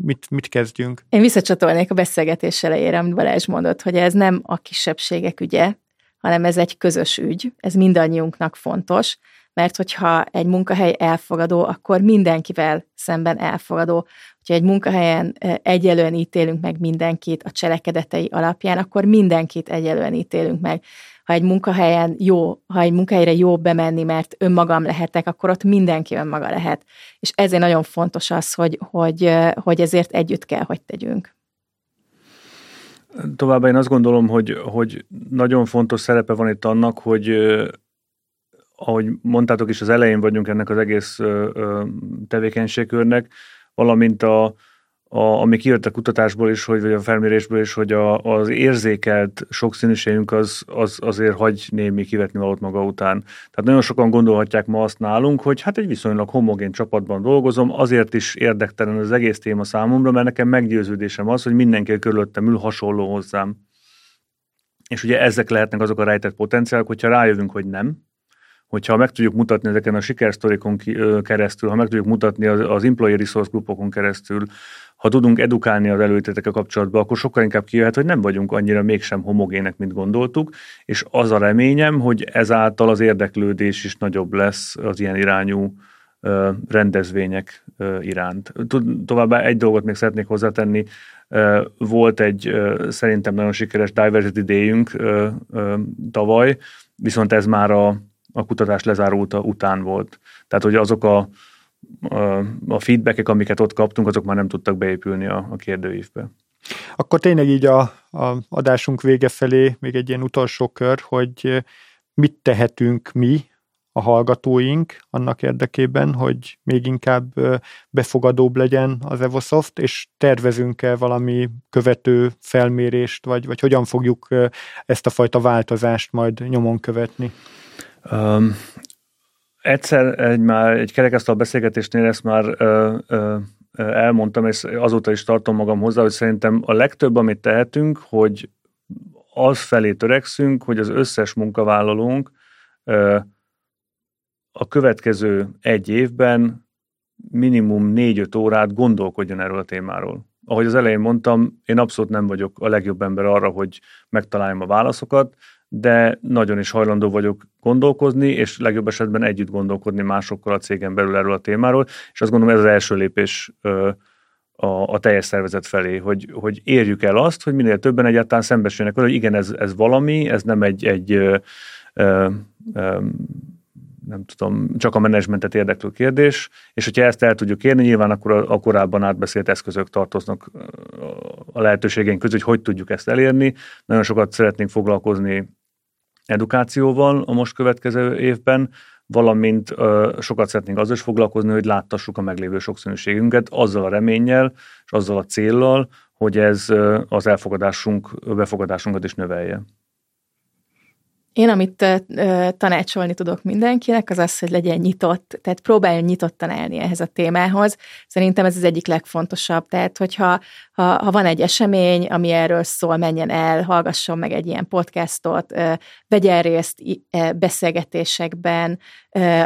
mit, mit kezdjünk? Én visszacsatolnék a beszélgetés elejére, amit Balázs mondott, hogy ez nem a kisebbségek ügye, hanem ez egy közös ügy, ez mindannyiunknak fontos, mert hogyha egy munkahely elfogadó, akkor mindenkivel szemben elfogadó. Hogyha egy munkahelyen egyelően ítélünk meg mindenkit a cselekedetei alapján, akkor mindenkit egyelően ítélünk meg. Ha egy munkahelyen jó, ha egy munkahelyre jó bemenni, mert önmagam lehetek, akkor ott mindenki önmaga lehet. És ezért nagyon fontos az, hogy, hogy, hogy ezért együtt kell, hogy tegyünk. Továbbá én azt gondolom, hogy, hogy nagyon fontos szerepe van itt annak, hogy ahogy mondtátok is, az elején vagyunk ennek az egész tevékenységkörnek, valamint a, a, ami kijött a kutatásból is, hogy, vagy a felmérésből is, hogy a, az érzékelt sokszínűségünk az, az azért hagy némi kivetni valót maga után. Tehát nagyon sokan gondolhatják ma azt nálunk, hogy hát egy viszonylag homogén csapatban dolgozom, azért is érdektelen az egész téma számomra, mert nekem meggyőződésem az, hogy mindenki körülöttem ül hasonló hozzám. És ugye ezek lehetnek azok a rejtett potenciálok, hogyha rájövünk, hogy nem, hogyha meg tudjuk mutatni ezeken a sikersztorikon keresztül, ha meg tudjuk mutatni az, az employee resource groupokon keresztül, ha tudunk edukálni az előítéletekkel kapcsolatban, akkor sokkal inkább kijöhet, hogy nem vagyunk annyira mégsem homogének, mint gondoltuk, és az a reményem, hogy ezáltal az érdeklődés is nagyobb lesz az ilyen irányú rendezvények iránt. Továbbá egy dolgot még szeretnék hozzátenni, volt egy szerintem nagyon sikeres Diversity Day-ünk tavaly, viszont ez már a a kutatás lezárulta után volt. Tehát, hogy azok a, a, feedbackek, amiket ott kaptunk, azok már nem tudtak beépülni a, a kérdőívbe. Akkor tényleg így a, a adásunk vége felé még egy ilyen utolsó kör, hogy mit tehetünk mi, a hallgatóink annak érdekében, hogy még inkább befogadóbb legyen az Evosoft, és tervezünk-e valami követő felmérést, vagy, vagy hogyan fogjuk ezt a fajta változást majd nyomon követni? Um, egyszer egy, már egy kerekasztal beszélgetésnél ezt már ö, ö, elmondtam, és azóta is tartom magam hozzá, hogy szerintem a legtöbb, amit tehetünk, hogy az felé törekszünk, hogy az összes munkavállalónk ö, a következő egy évben minimum négy-öt órát gondolkodjon erről a témáról. Ahogy az elején mondtam, én abszolút nem vagyok a legjobb ember arra, hogy megtaláljam a válaszokat, de nagyon is hajlandó vagyok gondolkozni, és legjobb esetben együtt gondolkodni másokkal a cégen belül erről a témáról, és azt gondolom ez az első lépés a, a teljes szervezet felé, hogy, hogy érjük el azt, hogy minél többen egyáltalán szembesülnek vele, hogy igen, ez, ez valami, ez nem egy, egy ö, ö, ö, nem tudom, csak a menedzsmentet érdeklő kérdés, és hogyha ezt el tudjuk érni, nyilván akkor a, a korábban átbeszélt eszközök tartoznak a lehetőségeink között, hogy hogy tudjuk ezt elérni. Nagyon sokat szeretnénk foglalkozni edukációval a most következő évben, valamint ö, sokat szeretnénk azzal is foglalkozni, hogy láttassuk a meglévő sokszínűségünket azzal a reménnyel és azzal a céllal, hogy ez az elfogadásunk, befogadásunkat is növelje. Én, amit tanácsolni tudok mindenkinek, az az, hogy legyen nyitott, tehát próbáljon nyitottan állni ehhez a témához. Szerintem ez az egyik legfontosabb. Tehát, hogyha ha, ha van egy esemény, ami erről szól, menjen el, hallgasson meg egy ilyen podcastot, vegyen részt beszélgetésekben,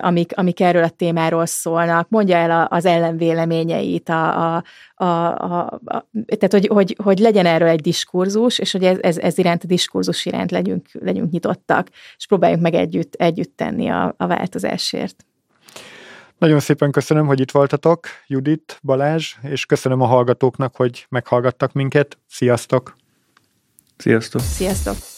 amik, amik erről a témáról szólnak, mondja el az ellenvéleményeit, a, a, a, a, a, tehát hogy, hogy, hogy legyen erről egy diskurzus, és hogy ez, ez, ez iránt a diskurzus iránt legyünk, legyünk nyitottak, és próbáljuk meg együtt, együtt tenni a, a változásért. Nagyon szépen köszönöm, hogy itt voltatok, Judit, Balázs, és köszönöm a hallgatóknak, hogy meghallgattak minket. Sziasztok! Sziasztok! Sziasztok!